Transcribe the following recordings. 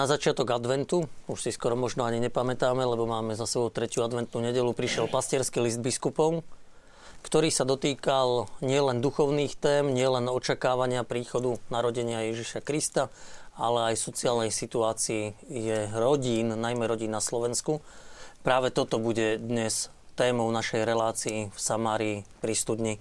Na začiatok adventu, už si skoro možno ani nepamätáme, lebo máme za sebou tretiu adventnú nedelu, prišiel pastierský list biskupov, ktorý sa dotýkal nielen duchovných tém, nielen očakávania príchodu narodenia Ježiša Krista, ale aj sociálnej situácii je rodín, najmä rodín na Slovensku. Práve toto bude dnes témou našej relácii v Samárii pri studni.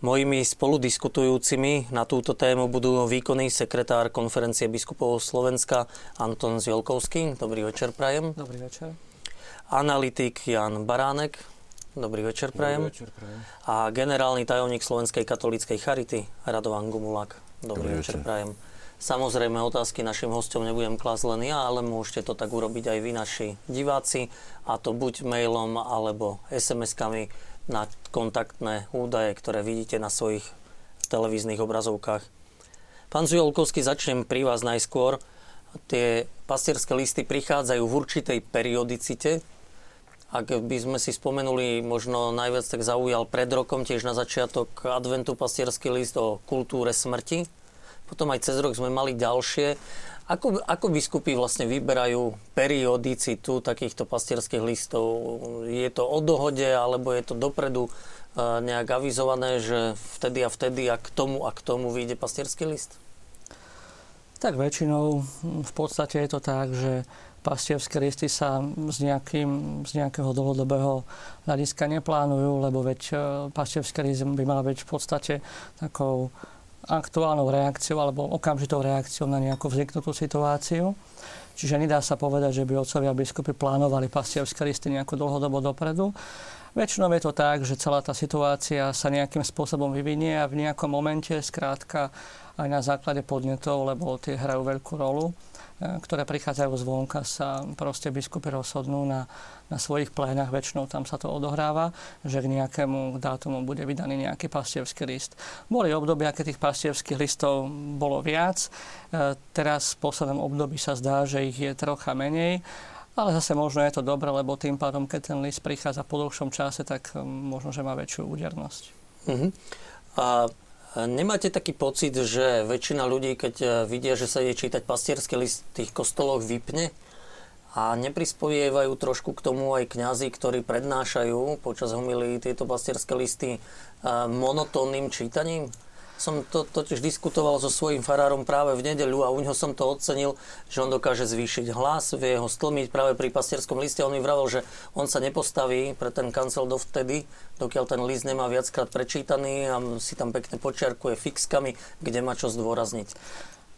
Mojimi spoludiskutujúcimi na túto tému budú výkonný sekretár konferencie biskupov Slovenska Anton Zielkovský. Dobrý večer, prajem. Dobrý večer. Analytik Jan Baránek. Dobrý večer, prajem. Dobrý večer, prajem. A generálny tajomník Slovenskej katolíckej charity Radovan Gumulak. Dobrý, Dobrý večer, večer, prajem. Samozrejme, otázky našim hostom nebudem klásť len ja, ale môžete to tak urobiť aj vy, naši diváci, a to buď mailom alebo SMS-kami na kontaktné údaje, ktoré vidíte na svojich televíznych obrazovkách. Pán Zujolkovský, začnem pri vás najskôr. Tie pastierské listy prichádzajú v určitej periodicite. Ak by sme si spomenuli, možno najviac tak zaujal pred rokom, tiež na začiatok adventu pastierský list o kultúre smrti. Potom aj cez rok sme mali ďalšie. Ako, ako biskupy vlastne vyberajú periodicitu takýchto pastierských listov? Je to o dohode, alebo je to dopredu e, nejak avizované, že vtedy a vtedy a k tomu a k tomu vyjde pastierský list? Tak väčšinou v podstate je to tak, že pastierské listy sa z, nejakým, z nejakého dlhodobého hľadiska neplánujú, lebo veď e, pastierský list by mal byť v podstate takou aktuálnou reakciou alebo okamžitou reakciou na nejakú vzniknutú situáciu. Čiže nedá sa povedať, že by otcovia biskupy plánovali pastierské listy nejako dlhodobo dopredu. Väčšinou je to tak, že celá tá situácia sa nejakým spôsobom vyvinie a v nejakom momente, skrátka aj na základe podnetov, lebo tie hrajú veľkú rolu, ktoré prichádzajú zvonka, sa proste biskupy rozhodnú na, na svojich plénach, väčšinou tam sa to odohráva, že k nejakému dátumu bude vydaný nejaký pastierský list. Boli obdobia, keď tých pastierských listov bolo viac. E, teraz v poslednom období sa zdá, že ich je trocha menej. Ale zase možno je to dobre, lebo tým pádom, keď ten list prichádza po dlhšom čase, tak e, možno, že má väčšiu údernosť. Uh-huh. A Nemáte taký pocit, že väčšina ľudí, keď e, vidia, že sa ide čítať pastierský list v tých kostoloch, vypne a neprispovievajú trošku k tomu aj kňazi, ktorí prednášajú počas homilí tieto pastierské listy e, monotónnym čítaním? Som to totiž diskutoval so svojím farárom práve v nedeľu a u neho som to ocenil, že on dokáže zvýšiť hlas, vie ho stlmiť práve pri pastierskom liste. On mi vravel, že on sa nepostaví pre ten kancel dovtedy, dokiaľ ten list nemá viackrát prečítaný a si tam pekne počiarkuje fixkami, kde má čo zdôrazniť.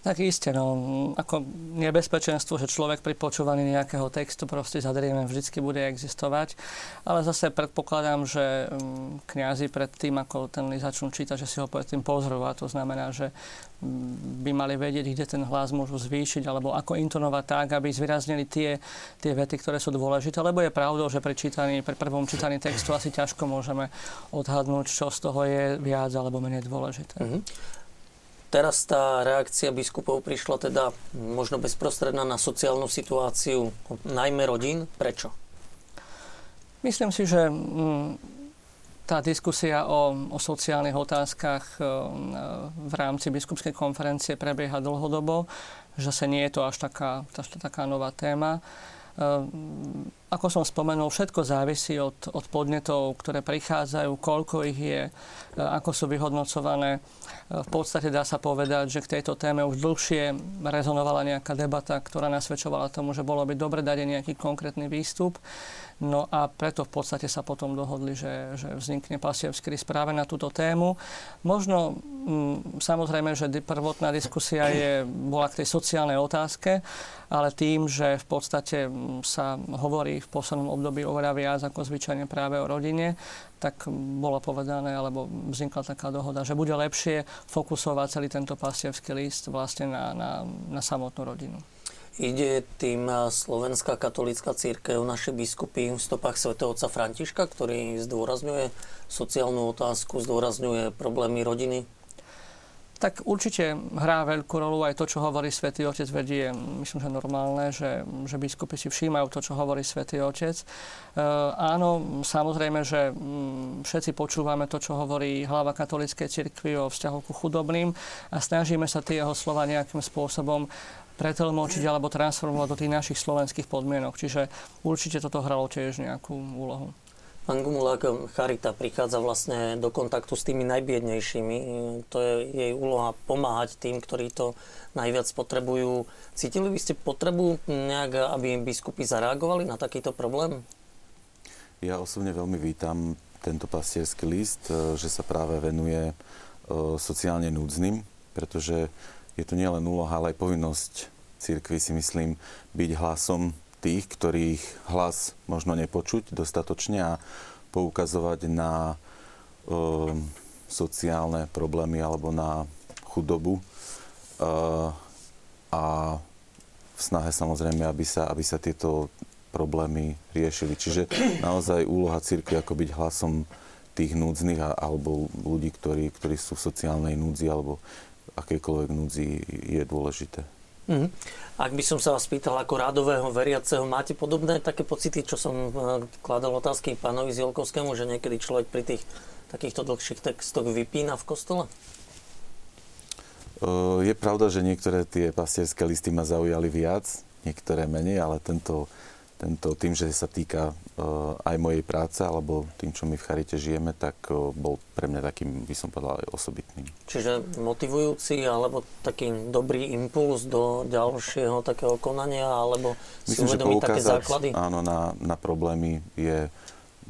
Tak iste, no, ako nebezpečenstvo, že človek pri počúvaní nejakého textu proste zadrieme, vždycky bude existovať. Ale zase predpokladám, že mm, kňazi pred tým, ako ten začnú čítať, že si ho predtým pozrú a to znamená, že mm, by mali vedieť, kde ten hlas môžu zvýšiť alebo ako intonovať tak, aby zvýraznili tie, tie vety, ktoré sú dôležité. Lebo je pravdou, že pri, čítaní, pri prvom čítaní textu asi ťažko môžeme odhadnúť, čo z toho je viac alebo menej dôležité. Mm-hmm. Teraz tá reakcia biskupov prišla teda možno bezprostredná na sociálnu situáciu, najmä rodín. Prečo? Myslím si, že mm, tá diskusia o, o sociálnych otázkach e, v rámci biskupskej konferencie prebieha dlhodobo, že sa nie je to až taká, až taká nová téma. Ehm, ako som spomenul, všetko závisí od, od podnetov, ktoré prichádzajú, koľko ich je, e, ako sú vyhodnocované. V podstate dá sa povedať, že k tejto téme už dlhšie rezonovala nejaká debata, ktorá nasvedčovala tomu, že bolo by dobre dať nejaký konkrétny výstup. No a preto v podstate sa potom dohodli, že, že vznikne pasievský práve na túto tému. Možno m, mm, samozrejme, že prvotná diskusia je, bola k tej sociálnej otázke, ale tým, že v podstate mm, sa hovorí v poslednom období oveľa viac ako zvyčajne práve o rodine, tak bolo povedané, alebo vznikla taká dohoda, že bude lepšie fokusovať celý tento pasievský list vlastne na, na, na samotnú rodinu. Ide tým Slovenská katolická církev, naše biskupy v stopách svätého otca Františka, ktorý zdôrazňuje sociálnu otázku, zdôrazňuje problémy rodiny? Tak určite hrá veľkú rolu aj to, čo hovorí Svetý Otec, vedie, myslím, že normálne, že, že biskupy si všímajú to, čo hovorí Svetý Otec. E, áno, samozrejme, že mm, všetci počúvame to, čo hovorí hlava katolíckej cirkvi o vzťahu ku chudobným a snažíme sa tie jeho slova nejakým spôsobom pretelmočiť alebo transformovať do tých našich slovenských podmienok. Čiže určite toto hralo tiež nejakú úlohu. Pán Gumulák, Charita prichádza vlastne do kontaktu s tými najbiednejšími. To je jej úloha pomáhať tým, ktorí to najviac potrebujú. Cítili by ste potrebu nejak, aby biskupy zareagovali na takýto problém? Ja osobne veľmi vítam tento pastierský list, e, že sa práve venuje e, sociálne núdznym, pretože je to nielen úloha, ale aj povinnosť církvy si myslím byť hlasom tých, ktorých hlas možno nepočuť dostatočne a poukazovať na e, sociálne problémy alebo na chudobu e, a v snahe samozrejme, aby sa, aby sa tieto problémy riešili. Čiže naozaj úloha církvy ako byť hlasom tých núdznych alebo ľudí, ktorí, ktorí sú v sociálnej núdzi alebo akejkoľvek núdzi je dôležité. Mm. Ak by som sa vás pýtal ako rádového veriaceho, máte podobné také pocity, čo som eh, kladal otázky pánovi Zielkovskému, že niekedy človek pri tých takýchto dlhších textoch vypína v kostole? Eh, je pravda, že niektoré tie pastierské listy ma zaujali viac, niektoré menej, ale tento tento, tým, že sa týka aj mojej práce, alebo tým, čo my v Charite žijeme, tak uh, bol pre mňa takým, by som povedal, aj osobitným. Čiže motivujúci, alebo taký dobrý impuls do ďalšieho takého konania, alebo Myslím, si uvedomiť také základy? Áno, na, na problémy je,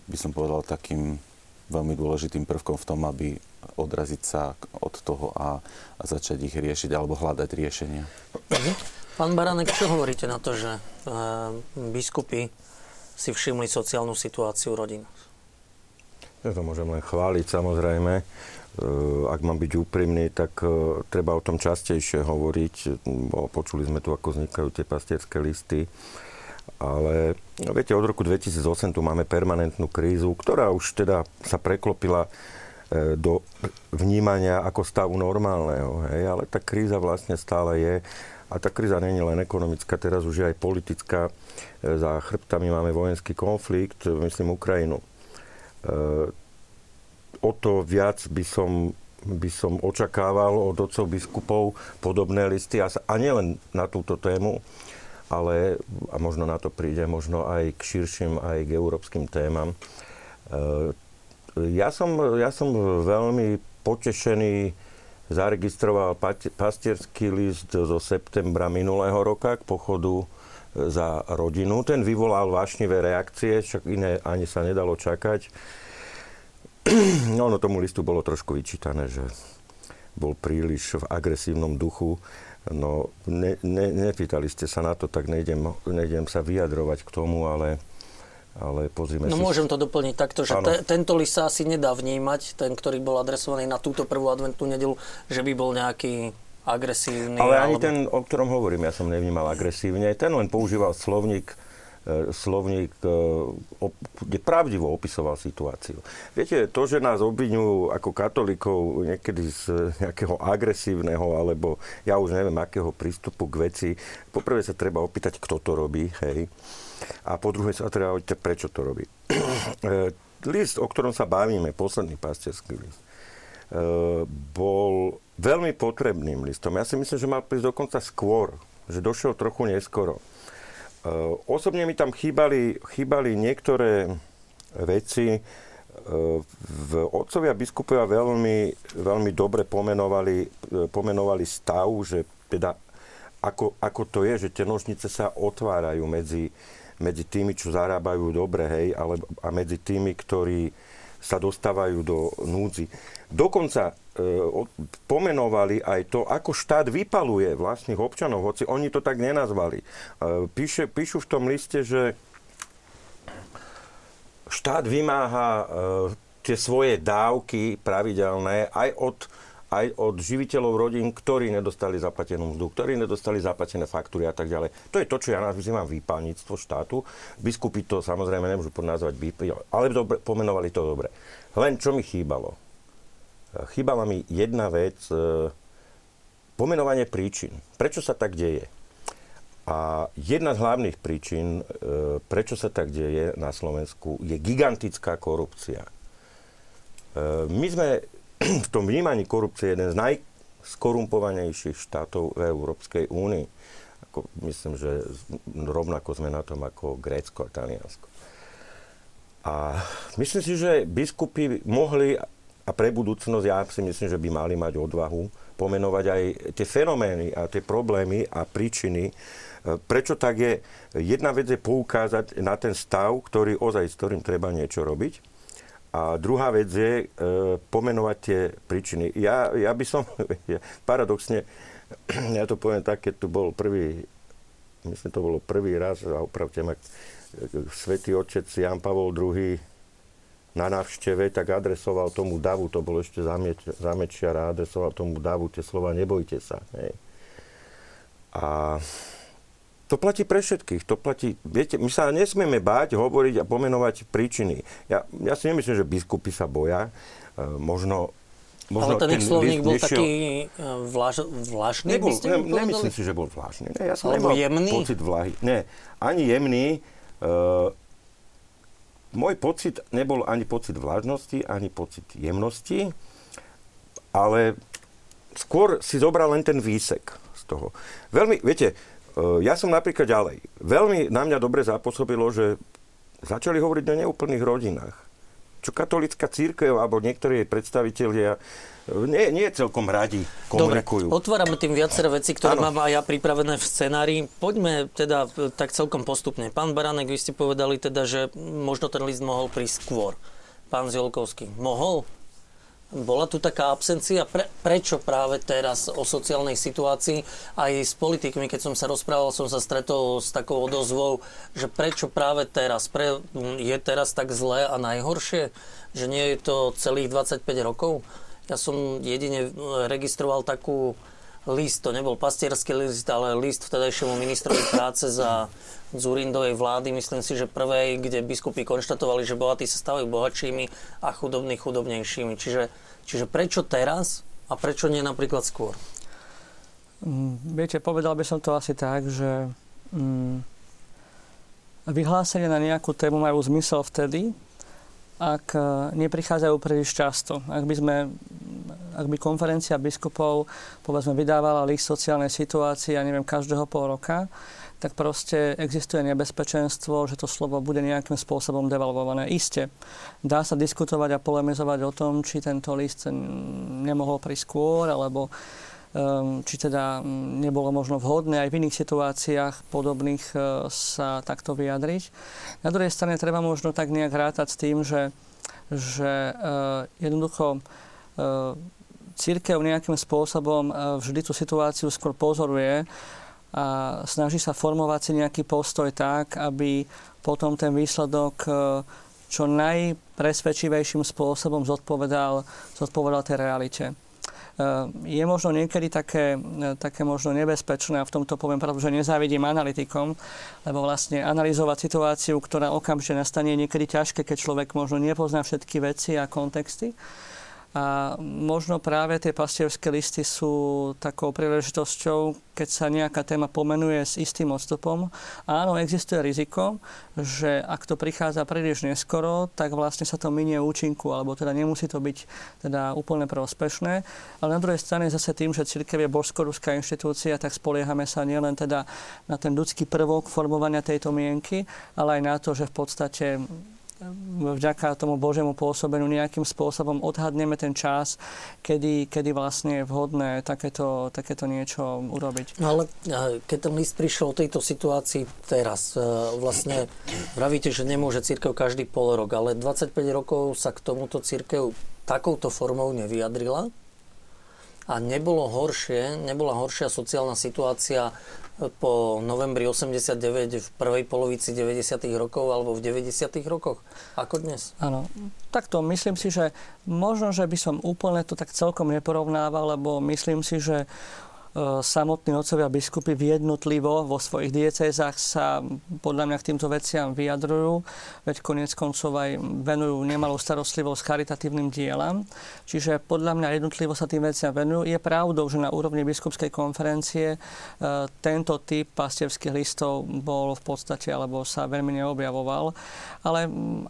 by som povedal, takým veľmi dôležitým prvkom v tom, aby odraziť sa od toho a, a začať ich riešiť alebo hľadať riešenia. Mhm. Pán Baranek, čo hovoríte na to, že e, biskupy si všimli sociálnu situáciu rodín? Ja to môžem len chváliť, samozrejme. E, ak mám byť úprimný, tak e, treba o tom častejšie hovoriť. Počuli sme tu, ako vznikajú tie pastierské listy. Ale no, viete, od roku 2008 tu máme permanentnú krízu, ktorá už teda sa preklopila do vnímania ako stavu normálneho. Hej? Ale tá kríza vlastne stále je a tá kríza nie je len ekonomická, teraz už je aj politická. E, za chrbtami máme vojenský konflikt, myslím Ukrajinu. E, o to viac by som, by som očakával od otcov biskupov podobné listy a, a nielen na túto tému, ale a možno na to príde, možno aj k širším, aj k európskym témam. E, ja som, ja som veľmi potešený zaregistroval pastierský list zo septembra minulého roka k pochodu e, za rodinu. Ten vyvolal vášnivé reakcie, však iné ani sa nedalo čakať. No, no tomu listu bolo trošku vyčítané, že bol príliš v agresívnom duchu. No, ne, ne, nepýtali ste sa na to, tak nejdem, nejdem sa vyjadrovať k tomu, ale ale pozrime no, si... môžem to doplniť takto, že te, tento list sa asi nedá vnímať, ten, ktorý bol adresovaný na túto prvú adventnú nedelu, že by bol nejaký agresívny. Ale ani alebo... ten, o ktorom hovorím, ja som nevnímal agresívne. Ten len používal slovník, e, slovník, e, kde pravdivo opisoval situáciu. Viete, to, že nás obvinujú ako katolíkov niekedy z nejakého agresívneho, alebo ja už neviem, akého prístupu k veci, poprvé sa treba opýtať, kto to robí, hej. A po druhé sa hovoriť, prečo to robí. E, list, o ktorom sa bavíme, posledný pastierský list, e, bol veľmi potrebným listom. Ja si myslím, že mal prísť dokonca skôr, že došiel trochu neskoro. E, osobne mi tam chýbali, chýbali niektoré veci, v otcovia biskupovia veľmi, veľmi dobre pomenovali, pomenovali stav, že teda ako, ako to je, že tie nožnice sa otvárajú medzi, medzi tými, čo zarábajú dobre, hej, ale, a medzi tými, ktorí sa dostávajú do núdzi. Dokonca e, pomenovali aj to, ako štát vypaluje vlastných občanov, hoci oni to tak nenazvali. E, píše, píšu v tom liste, že štát vymáha e, tie svoje dávky pravidelné aj od aj od živiteľov rodín, ktorí nedostali zaplatenú mzdu, ktorí nedostali zaplatené faktúry a tak ďalej. To je to, čo ja nazývam výpalníctvo štátu. Biskupy to samozrejme nemôžu nazvať výpalníctvo, ale dobre, pomenovali to dobre. Len čo mi chýbalo? Chýbala mi jedna vec, e, pomenovanie príčin. Prečo sa tak deje? A jedna z hlavných príčin, e, prečo sa tak deje na Slovensku, je gigantická korupcia. E, my sme v tom vnímaní korupcie jeden z najskorumpovanejších štátov v Európskej únii. Ako, myslím, že rovnako sme na tom ako Grécko a Taliansko. A myslím si, že biskupy mohli a pre budúcnosť ja si myslím, že by mali mať odvahu pomenovať aj tie fenomény a tie problémy a príčiny, prečo tak je. Jedna vec je poukázať na ten stav, ktorý ozaj, s ktorým treba niečo robiť. A druhá vec je e, pomenovať tie príčiny. Ja, ja by som, paradoxne, ja to poviem tak, keď tu bol prvý, myslím, to bolo prvý raz, a opravte ma, svätý otec Jan Pavol II na návšteve, tak adresoval tomu davu, to bolo ešte zamečiar a adresoval tomu davu tie slova nebojte sa. Hej. A to platí pre všetkých. To platí, viete, my sa nesmieme báť hovoriť a pomenovať príčiny. Ja, ja si nemyslím, že biskupy sa boja. E, možno Možno Ale ten, ten slovník bol nešiel... taký e, vlaž, vlažný, Nebol, ne, nemyslím si, že bol vlažný. Ne, ja som nemal jemný? pocit vlahy. Nie, ani jemný. Uh, môj pocit nebol ani pocit vlážnosti, ani pocit jemnosti, ale skôr si zobral len ten výsek z toho. Veľmi, viete, e, ja som napríklad ďalej. Veľmi na mňa dobre zapôsobilo, že začali hovoriť o neúplných rodinách. Čo katolická církev alebo niektorí jej predstavitelia nie, nie celkom radi komunikujú. Dobre, otvárame tým viaceré veci, ktoré ano. mám aj ja pripravené v scenári. Poďme teda tak celkom postupne. Pán Baranek, vy ste povedali teda, že možno ten list mohol prísť skôr. Pán Ziolkovský, mohol? Bola tu taká absencia? Pre, prečo práve teraz o sociálnej situácii? Aj s politikmi, keď som sa rozprával, som sa stretol s takou odozvou, že prečo práve teraz? Pre, je teraz tak zlé a najhoršie? Že nie je to celých 25 rokov? Ja som jedine e, registroval takú list, to nebol pastierský list, ale list vtedajšiemu ministrovi práce za Zurindovej vlády, myslím si, že prvej, kde biskupy konštatovali, že bohatí sa stávajú bohatšími a chudobní chudobnejšími. Čiže, čiže prečo teraz a prečo nie napríklad skôr? Mm, viete, povedal by som to asi tak, že mm, vyhlásenia na nejakú tému majú zmysel vtedy, ak e, neprichádzajú príliš často. Ak by, sme, ak by konferencia biskupov povedzme vydávala list sociálnej situácii, ja neviem, každého pol roka, tak proste existuje nebezpečenstvo, že to slovo bude nejakým spôsobom devalvované. Isté, dá sa diskutovať a polemizovať o tom, či tento list nemohol prísť skôr, alebo Ehm, či teda nebolo možno vhodné aj v iných situáciách podobných e, sa takto vyjadriť. Na druhej strane treba možno tak nejak rátať s tým, že, že e, jednoducho e, církev nejakým spôsobom vždy tú situáciu skôr pozoruje a snaží sa formovať si nejaký postoj tak, aby potom ten výsledok čo najpresvedčivejším spôsobom zodpovedal, zodpovedal tej realite. Eh, je možno niekedy také, také možno nebezpečné, a v tomto poviem pravdu, že nezávidím analytikom, lebo vlastne analyzovať situáciu, ktorá okamžite nastane, je niekedy ťažké, keď človek možno nepozná všetky veci a kontexty. A možno práve tie pastierské listy sú takou príležitosťou, keď sa nejaká téma pomenuje s istým odstupom. Áno, existuje riziko, že ak to prichádza príliš neskoro, tak vlastne sa to minie účinku, alebo teda nemusí to byť teda úplne prospešné. Ale na druhej strane zase tým, že církev je božskoruská inštitúcia, tak spoliehame sa nielen teda na ten ľudský prvok formovania tejto mienky, ale aj na to, že v podstate vďaka tomu Božiemu pôsobeniu nejakým spôsobom odhadneme ten čas, kedy, kedy vlastne je vhodné takéto, takéto niečo urobiť. No ale keď ten list prišiel o tejto situácii teraz, e, vlastne pravíte, že nemôže církev každý pol rok, ale 25 rokov sa k tomuto církev takouto formou nevyjadrila a nebolo horšie, nebola horšia sociálna situácia po novembri 89 v prvej polovici 90. rokov alebo v 90. rokoch ako dnes? Áno. Takto myslím si, že možno, že by som úplne to tak celkom neporovnával, lebo myslím si, že samotní otcovia biskupy jednotlivo vo svojich diecézach sa podľa mňa k týmto veciam vyjadrujú, veď konec koncov aj venujú nemalú starostlivosť charitatívnym dielam. Čiže podľa mňa jednotlivo sa tým veciam venujú. Je pravdou, že na úrovni biskupskej konferencie e, tento typ pastierských listov bol v podstate, alebo sa veľmi neobjavoval. Ale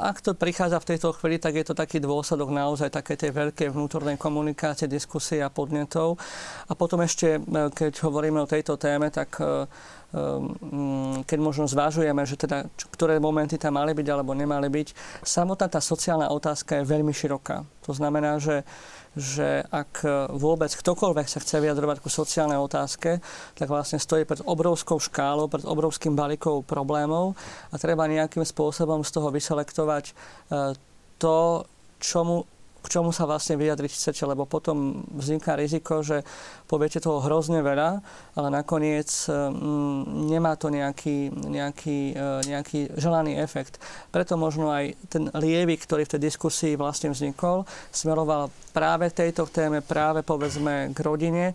ak to prichádza v tejto chvíli, tak je to taký dôsledok naozaj také tej veľkej vnútornej komunikácie, diskusie a podnetov. A potom ešte keď hovoríme o tejto téme, tak mm, keď možno zvážujeme, že teda, ktoré momenty tam mali byť alebo nemali byť, samotná tá sociálna otázka je veľmi široká. To znamená, že že ak vôbec ktokoľvek sa chce vyjadrovať ku sociálnej otázke, tak vlastne stojí pred obrovskou škálou, pred obrovským balíkom problémov a treba nejakým spôsobom z toho vyselektovať to, čomu k čomu sa vlastne vyjadriť chcete, lebo potom vzniká riziko, že poviete toho hrozne veľa, ale nakoniec mm, nemá to nejaký, nejaký, e, nejaký želaný efekt. Preto možno aj ten lievik, ktorý v tej diskusii vlastne vznikol, smeroval práve tejto téme, práve povedzme k rodine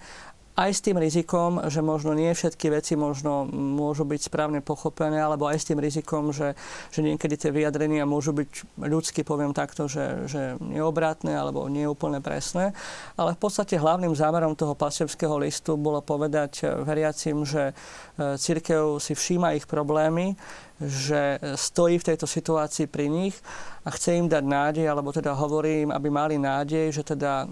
aj s tým rizikom, že možno nie všetky veci možno môžu byť správne pochopené, alebo aj s tým rizikom, že, že niekedy tie vyjadrenia môžu byť ľudsky, poviem takto, že, že neobratné alebo neúplne presné. Ale v podstate hlavným zámerom toho pasevského listu bolo povedať veriacim, že e, církev si všíma ich problémy, že stojí v tejto situácii pri nich a chce im dať nádej, alebo teda hovorí im, aby mali nádej, že teda e,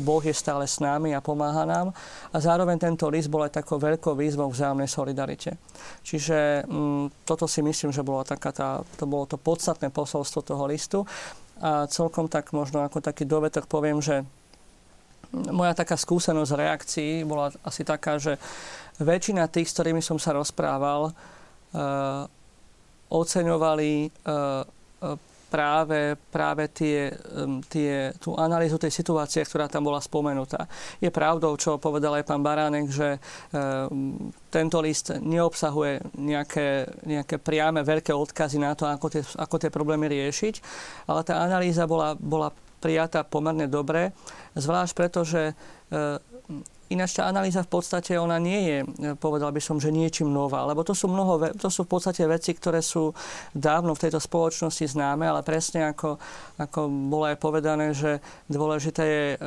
Boh je stále s nami a pomáha nám. A zároveň tento list bol aj takou veľkou výzvou vzájomnej solidarite. Čiže m, mm, toto si myslím, že bolo taká tá, to bolo to podstatné posolstvo toho listu. A celkom tak možno ako taký dovetok poviem, že moja taká skúsenosť reakcií bola asi taká, že väčšina tých, s ktorými som sa rozprával, e, oceňovali e, e, práve, práve tie, tie, tú analýzu tej situácie, ktorá tam bola spomenutá. Je pravdou, čo povedal aj pán Baránek, že tento list neobsahuje nejaké, nejaké priame veľké odkazy na to, ako tie, ako tie problémy riešiť, ale tá analýza bola, bola prijatá pomerne dobre, zvlášť preto, že Ináč tá analýza v podstate ona nie je, povedal by som, že niečím nová, lebo to sú, mnoho, to sú v podstate veci, ktoré sú dávno v tejto spoločnosti známe, ale presne ako, ako bolo aj povedané, že dôležité je e,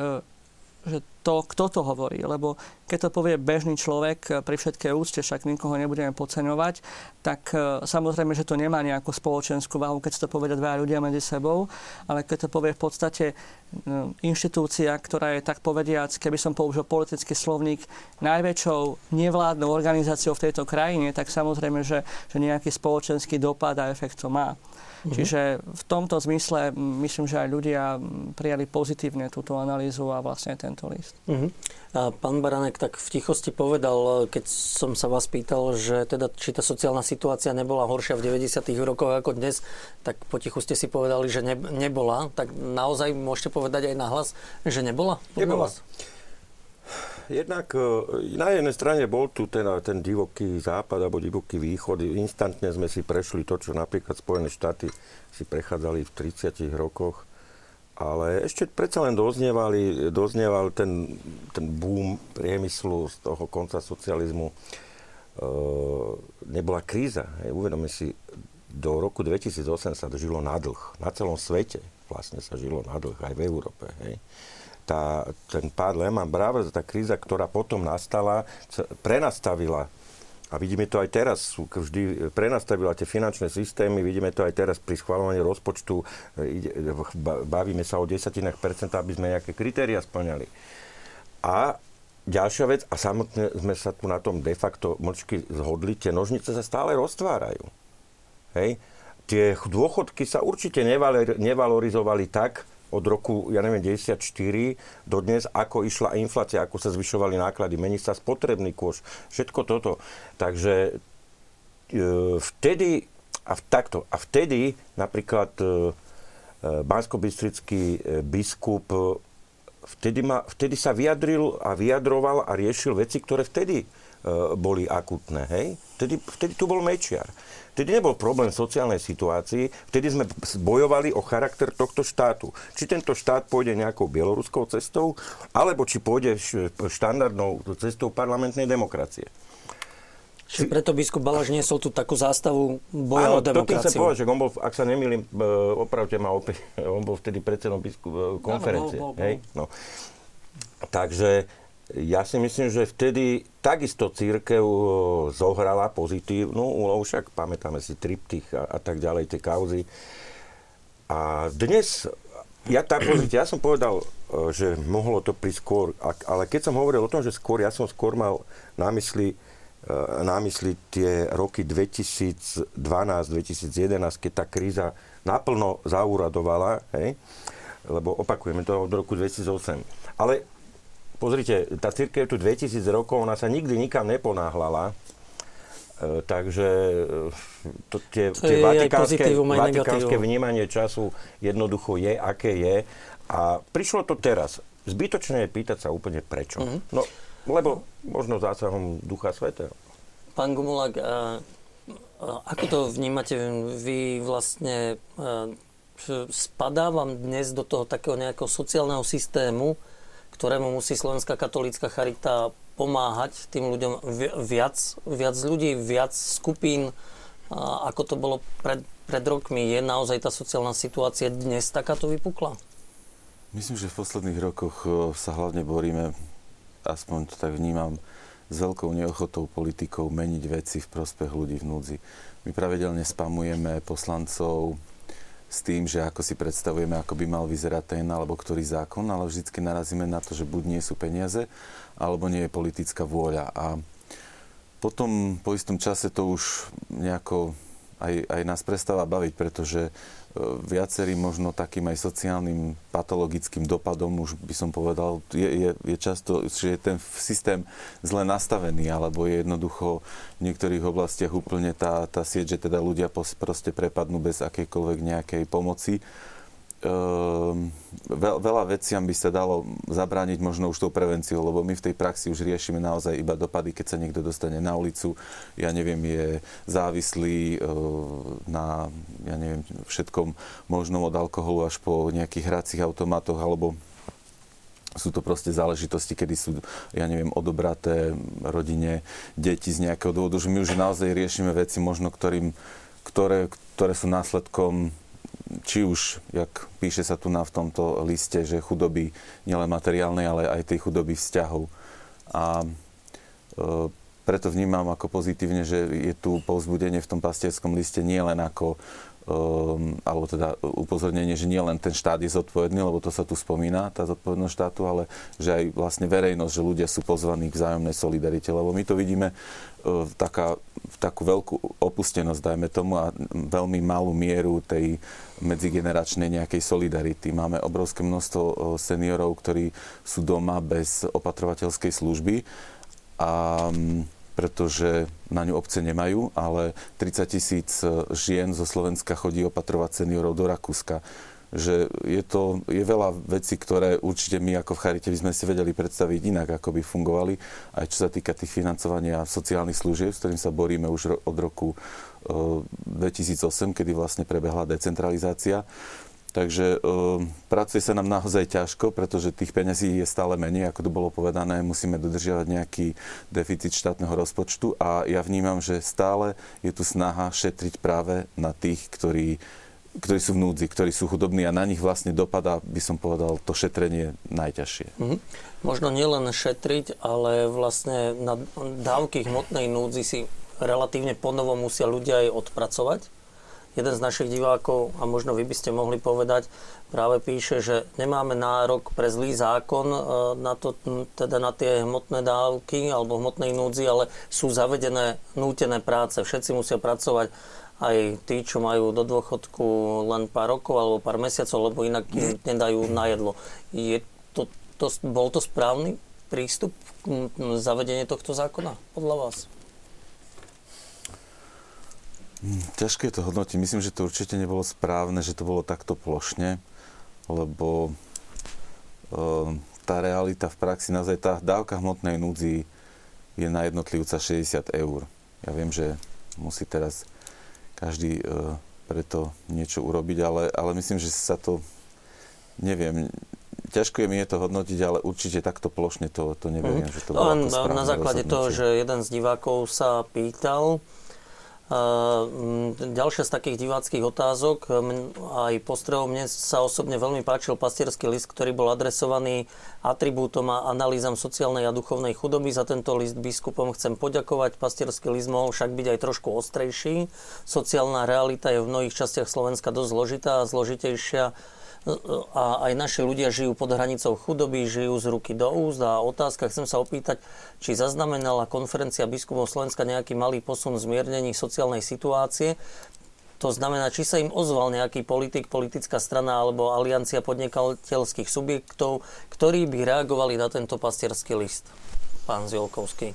že to, kto to hovorí. Lebo keď to povie bežný človek, eh, pri všetkej úcte, však nikoho nebudeme podceňovať, tak eh, samozrejme, že to nemá nejakú spoločenskú váhu, keď to povedia dva ľudia medzi sebou, ale keď to povie v podstate eh, inštitúcia, ktorá je tak povediac, keby som použil politický slovník, najväčšou nevládnou organizáciou v tejto krajine, tak samozrejme, že, že nejaký spoločenský dopad a efekt to má. Uh-huh. Čiže v tomto zmysle myslím, že aj ľudia prijali pozitívne túto analýzu a vlastne tento list. Uh-huh. A pán Baranek tak v tichosti povedal, keď som sa vás pýtal, že teda, či tá sociálna situácia nebola horšia v 90. rokoch ako dnes, tak potichu ste si povedali, že ne, nebola. Tak naozaj môžete povedať aj nahlas, že nebola? Nebola. Vás? Jednak e, na jednej strane bol tu ten, ten divoký západ alebo divoký východ. Instantne sme si prešli to, čo napríklad Spojené štáty si prechádzali v 30 rokoch. Ale ešte predsa len doznievali, doznieval ten, ten boom priemyslu z toho konca socializmu. E, nebola kríza. Uvedome si, do roku 2008 sa žilo na dlh. Na celom svete vlastne sa žilo na dlh, aj v Európe. Hej tá, ten pád Lehman Brothers, tá kríza, ktorá potom nastala, prenastavila a vidíme to aj teraz, vždy prenastavila tie finančné systémy, vidíme to aj teraz pri schvalovaní rozpočtu, bavíme sa o desatinách percenta, aby sme nejaké kritéria splňali. A ďalšia vec, a samotne sme sa tu na tom de facto mlčky zhodli, tie nožnice sa stále roztvárajú. Hej? Tie dôchodky sa určite nevalorizovali tak, od roku, ja neviem, 94 do dnes, ako išla inflácia, ako sa zvyšovali náklady, mení sa spotrebný kôž, všetko toto. Takže e, vtedy, a v, takto, a vtedy napríklad e, e bansko-bystrický e, biskup e, vtedy, ma, vtedy sa vyjadril a vyjadroval a riešil veci, ktoré vtedy boli akutné. Hej? Vtedy, vtedy tu bol Mečiar. Vtedy nebol problém v sociálnej situácii, vtedy sme bojovali o charakter tohto štátu. Či tento štát pôjde nejakou bieloruskou cestou, alebo či pôjde štandardnou cestou parlamentnej demokracie. Čiže preto biskup Balaš niesol tú takú zástavu boja Áno, o demokraciu. Áno, povedať, že on bol, ak sa nemýlim, e, opravte ma opäť, on bol vtedy predsedom biskup e, konferencie. Áno, bol, bol, bol. Hej? No. Takže ja si myslím, že vtedy takisto církev e, zohrala pozitívnu úlohu, však pamätáme si triptych a, a tak ďalej, tie kauzy. A dnes ja, tá, pozrite, ja som povedal, e, že mohlo to prísť skôr, ale keď som hovoril o tom, že skôr, ja som skôr mal na mysli, e, na mysli tie roky 2012-2011, keď tá kríza naplno zauradovala, hej, lebo opakujeme to od roku 2008. Ale pozrite, tá církev tu 2000 rokov, ona sa nikdy nikam neponáhlala, E, takže e, to, tie, to tie vatikánske, vatikánske vnímanie času jednoducho je, aké je. A prišlo to teraz. Zbytočné je pýtať sa úplne prečo. Mm-hmm. No, lebo možno zásahom Ducha Svetého. Pán Gumulak, a, a, ako to vnímate vy vlastne? A, spadá vám dnes do toho takého nejakého sociálneho systému, ktorému musí Slovenská katolícka charita pomáhať tým ľuďom viac, viac ľudí, viac skupín, ako to bolo pred, pred rokmi. Je naozaj tá sociálna situácia dnes takáto vypukla? Myslím, že v posledných rokoch e, sa hlavne boríme, aspoň to tak vnímam, s veľkou neochotou politikov meniť veci v prospech ľudí v núdzi. My pravidelne spamujeme poslancov s tým, že ako si predstavujeme, ako by mal vyzerať ten alebo ktorý zákon, ale vždycky narazíme na to, že buď nie sú peniaze, alebo nie je politická vôľa. A potom po istom čase to už nejako aj, aj nás prestáva baviť, pretože e, viacerým možno takým aj sociálnym patologickým dopadom, už by som povedal, je, je, je často, že je ten systém zle nastavený, alebo je jednoducho v niektorých oblastiach úplne tá, tá sieť, že teda ľudia proste prepadnú bez akejkoľvek nejakej pomoci veľa veciam by sa dalo zabrániť možno už tou prevenciou, lebo my v tej praxi už riešime naozaj iba dopady, keď sa niekto dostane na ulicu, ja neviem, je závislý ehm, na, ja neviem, všetkom možnom od alkoholu až po nejakých hracích automatoch, alebo sú to proste záležitosti, kedy sú, ja neviem, odobraté rodine deti z nejakého dôvodu, že my už naozaj riešime veci možno, ktorým, ktoré, ktoré sú následkom či už, jak píše sa tu na v tomto liste, že chudoby nielen materiálnej, ale aj tej chudoby vzťahov. A e, preto vnímam ako pozitívne, že je tu povzbudenie v tom pastierskom liste nie len ako Um, alebo teda upozornenie, že nie len ten štát je zodpovedný, lebo to sa tu spomína, tá zodpovednosť štátu, ale že aj vlastne verejnosť, že ľudia sú pozvaní k vzájomnej solidarite, lebo my to vidíme taká, takú veľkú opustenosť, dajme tomu, a veľmi malú mieru tej medzigeneračnej nejakej solidarity. Máme obrovské množstvo seniorov, ktorí sú doma bez opatrovateľskej služby a pretože na ňu obce nemajú, ale 30 tisíc e, žien zo Slovenska chodí opatrovať seniorov do Rakúska. Že je to, je veľa vecí, ktoré určite my ako v Charite by sme si vedeli predstaviť inak, ako by fungovali, aj čo sa týka tých financovania sociálnych služieb, s ktorým sa boríme už od roku 2008, e, kedy vlastne prebehla decentralizácia. Takže e, pracuje sa nám naozaj ťažko, pretože tých peňazí je stále menej, ako to bolo povedané. Musíme dodržiavať nejaký deficit štátneho rozpočtu a ja vnímam, že stále je tu snaha šetriť práve na tých, ktorí ktorí sú v núdzi, ktorí sú chudobní a na nich vlastne dopadá, by som povedal, to šetrenie najťažšie. Mm-hmm. Možno nielen šetriť, ale vlastne na dávky hmotnej núdzi si relatívne ponovo musia ľudia aj odpracovať jeden z našich divákov, a možno vy by ste mohli povedať, práve píše, že nemáme nárok pre zlý zákon e, na, to, teda na tie hmotné dávky alebo hmotnej núdzi, ale sú zavedené nútené práce. Všetci musia pracovať aj tí, čo majú do dôchodku len pár rokov alebo pár mesiacov, lebo inak im nedajú na jedlo. Je to, to, bol to správny prístup k zavedenie tohto zákona podľa vás? Hm, ťažké to hodnotiť. Myslím, že to určite nebolo správne, že to bolo takto plošne, lebo e, tá realita v praxi, naozaj tá dávka hmotnej núdzi je na jednotlivca 60 eur. Ja viem, že musí teraz každý e, preto niečo urobiť, ale, ale myslím, že sa to, neviem, ťažko je mi je to hodnotiť, ale určite takto plošne to, to neviem, mm. že to bolo no, Na základe toho, že jeden z divákov sa pýtal, Ďalšia z takých diváckých otázok, aj postrehov, mne sa osobne veľmi páčil pastierský list, ktorý bol adresovaný atribútom a analýzam sociálnej a duchovnej chudoby. Za tento list biskupom chcem poďakovať. Pastierský list mohol však byť aj trošku ostrejší. Sociálna realita je v mnohých častiach Slovenska dosť zložitá a zložitejšia a aj naši ľudia žijú pod hranicou chudoby, žijú z ruky do úst a otázka, chcem sa opýtať, či zaznamenala konferencia biskupov Slovenska nejaký malý posun v zmiernení sociálnej situácie, to znamená, či sa im ozval nejaký politik, politická strana alebo aliancia podnikateľských subjektov, ktorí by reagovali na tento pastierský list, pán Ziolkovský.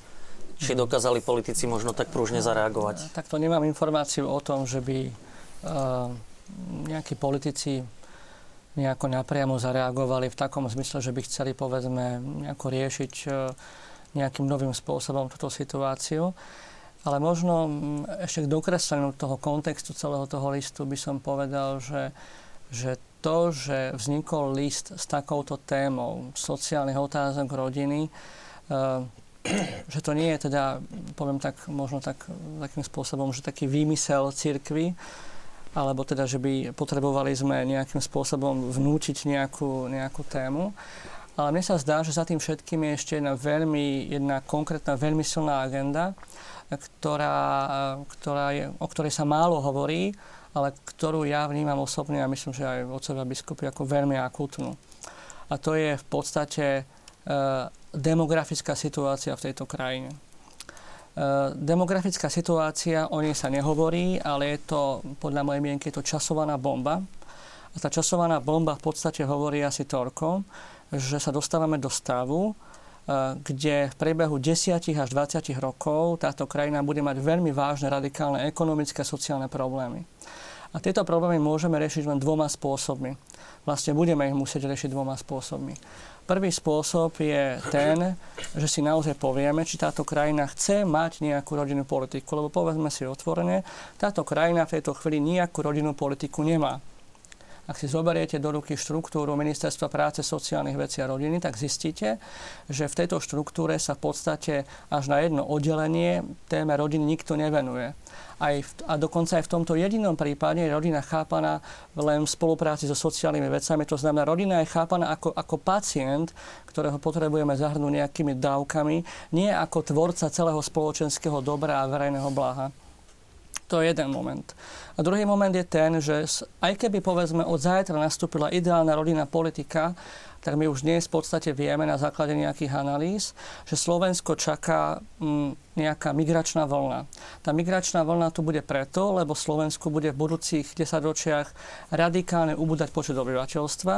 Či dokázali politici možno tak prúžne zareagovať? Takto nemám informáciu o tom, že by uh, nejakí politici nejako napriamo zareagovali v takom zmysle, že by chceli povedzme nejako riešiť uh, nejakým novým spôsobom túto situáciu. Ale možno ešte k dokresleniu toho kontextu celého toho listu by som povedal, že, že to, že vznikol list s takouto témou sociálnych otázok rodiny, uh, že to nie je teda, poviem tak, možno tak, takým spôsobom, že taký výmysel cirkvy, alebo teda, že by potrebovali sme nejakým spôsobom vnúčiť nejakú, nejakú tému. Ale mne sa zdá, že za tým všetkým je ešte jedna veľmi, jedna konkrétna, veľmi silná agenda, ktorá, ktorá je, o ktorej sa málo hovorí, ale ktorú ja vnímam osobne a myslím, že aj otcovia biskupy ako veľmi akútnu. A to je v podstate Eh, demografická situácia v tejto krajine. Eh, demografická situácia, o nej sa nehovorí, ale je to, podľa mojej mienky, je to časovaná bomba. A tá časovaná bomba v podstate hovorí asi toľko, že sa dostávame do stavu, eh, kde v priebehu 10 až 20 rokov táto krajina bude mať veľmi vážne radikálne ekonomické a sociálne problémy. A tieto problémy môžeme riešiť len dvoma spôsobmi. Vlastne budeme ich musieť riešiť dvoma spôsobmi. Prvý spôsob je ten, že si naozaj povieme, či táto krajina chce mať nejakú rodinnú politiku. Lebo povedzme si otvorene, táto krajina v tejto chvíli nejakú rodinnú politiku nemá. Ak si zoberiete do ruky štruktúru Ministerstva práce, sociálnych vecí a rodiny, tak zistíte, že v tejto štruktúre sa v podstate až na jedno oddelenie téme rodiny nikto nevenuje. Aj v, a dokonca aj v tomto jedinom prípade je rodina chápaná len v spolupráci so sociálnymi vecami. To znamená, rodina je chápaná ako, ako pacient, ktorého potrebujeme zahrnúť nejakými dávkami, nie ako tvorca celého spoločenského dobra a verejného blaha. To je jeden moment. A druhý moment je ten, že aj keby povedzme od zajtra nastúpila ideálna rodinná politika, tak my už dnes v podstate vieme na základe nejakých analýz, že Slovensko čaká mm, nejaká migračná vlna. Tá migračná vlna tu bude preto, lebo Slovensku bude v budúcich desaťročiach radikálne ubúdať počet obyvateľstva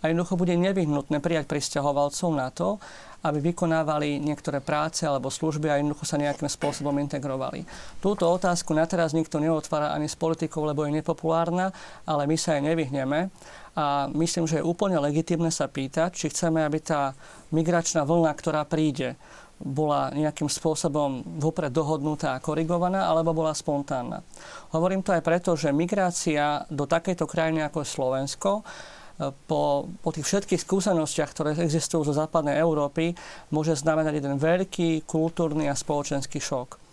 a jednoducho bude nevyhnutné prijať pristahovalcov na to, aby vykonávali niektoré práce alebo služby a jednoducho sa nejakým spôsobom integrovali. Túto otázku na teraz nikto neotvára ani s politikou, lebo je nepopulárna, ale my sa jej nevyhneme. A myslím, že je úplne legitimné sa pýtať, či chceme, aby tá migračná vlna, ktorá príde, bola nejakým spôsobom vopred dohodnutá a korigovaná, alebo bola spontánna. Hovorím to aj preto, že migrácia do takejto krajiny ako je Slovensko po, po tých všetkých skúsenostiach, ktoré existujú zo západnej Európy, môže znamenať jeden veľký kultúrny a spoločenský šok.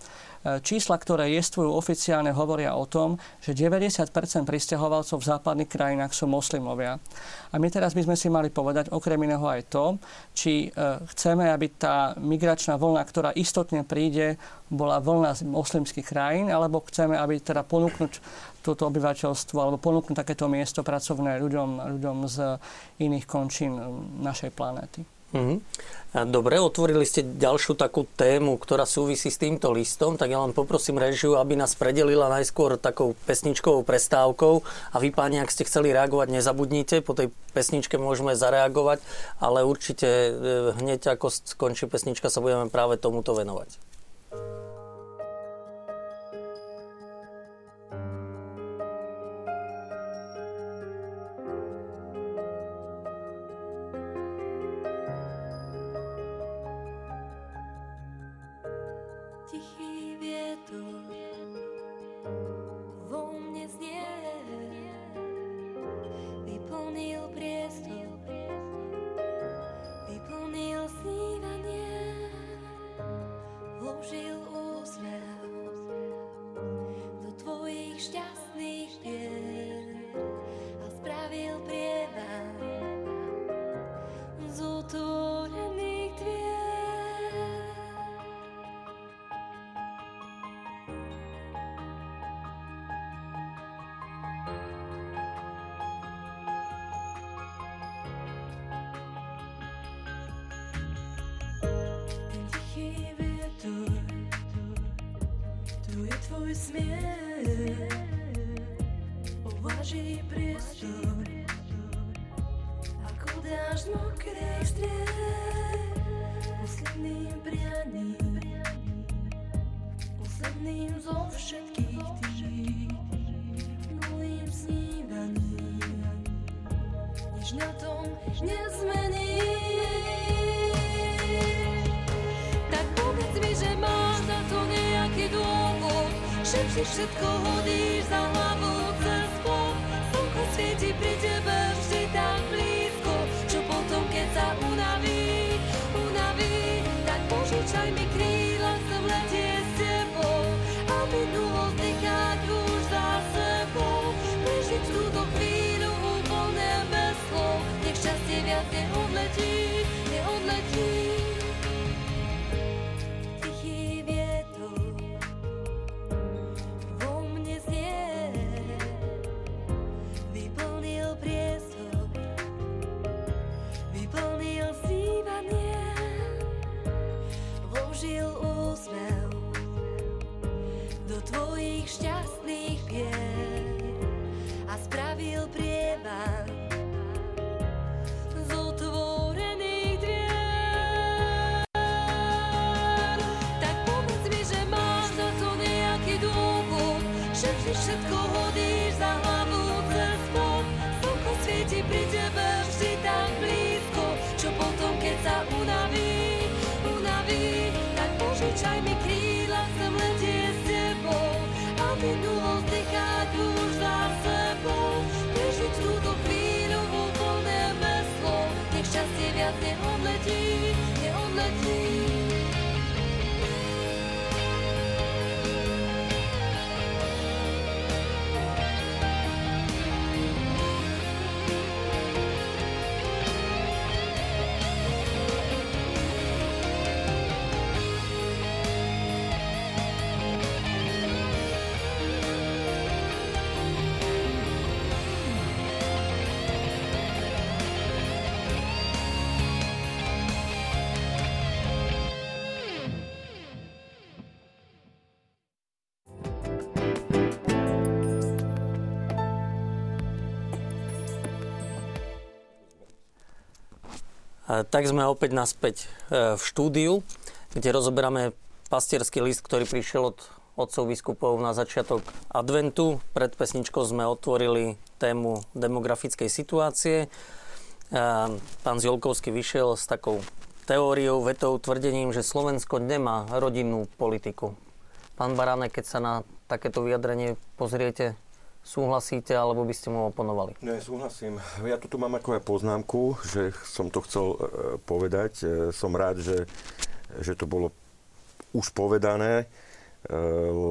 Čísla, ktoré jestvujú oficiálne, hovoria o tom, že 90% pristahovalcov v západných krajinách sú moslimovia. A my teraz by sme si mali povedať okrem iného aj to, či e, chceme, aby tá migračná vlna, ktorá istotne príde, bola vlna z moslimských krajín, alebo chceme, aby teda ponúknuť toto obyvateľstvo alebo ponúknuť takéto miesto pracovné ľuďom, ľuďom z iných končín našej planéty. Mm-hmm. Dobre, otvorili ste ďalšiu takú tému, ktorá súvisí s týmto listom, tak ja len poprosím režiu, aby nás predelila najskôr takou pesničkovou prestávkou a vy páni, ak ste chceli reagovať, nezabudnite, po tej pesničke môžeme zareagovať, ale určite e, hneď ako skončí pesnička sa budeme práve tomuto venovať. Posledným zo všetkých tých, nulým snívaním. Nič na tom nezmení. Tak povedz mi, že máš na to dôvod, že si všetko hodíš za hlavu cez plot. Slnko svieti pri tebe vždy tak blízko, čo potom keď sa unaví, unaví, tak požičaj mi kríla, tvojich šťastných pier a spravil prievan z. Tak povedz mi, že máš na to nejaký dôvod, že vždy všetko Tak sme opäť naspäť e, v štúdiu, kde rozoberáme pastierský list, ktorý prišiel od otcov biskupov na začiatok adventu. Pred pesničkou sme otvorili tému demografickej situácie. E, Pán Zjolkovský vyšiel s takou teóriou, vetou, tvrdením, že Slovensko nemá rodinnú politiku. Pán Baránek, keď sa na takéto vyjadrenie pozriete, súhlasíte, alebo by ste mu oponovali? Ne, súhlasím. Ja tu mám ako aj poznámku, že som to chcel e, povedať. E, som rád, že, že to bolo už povedané, e,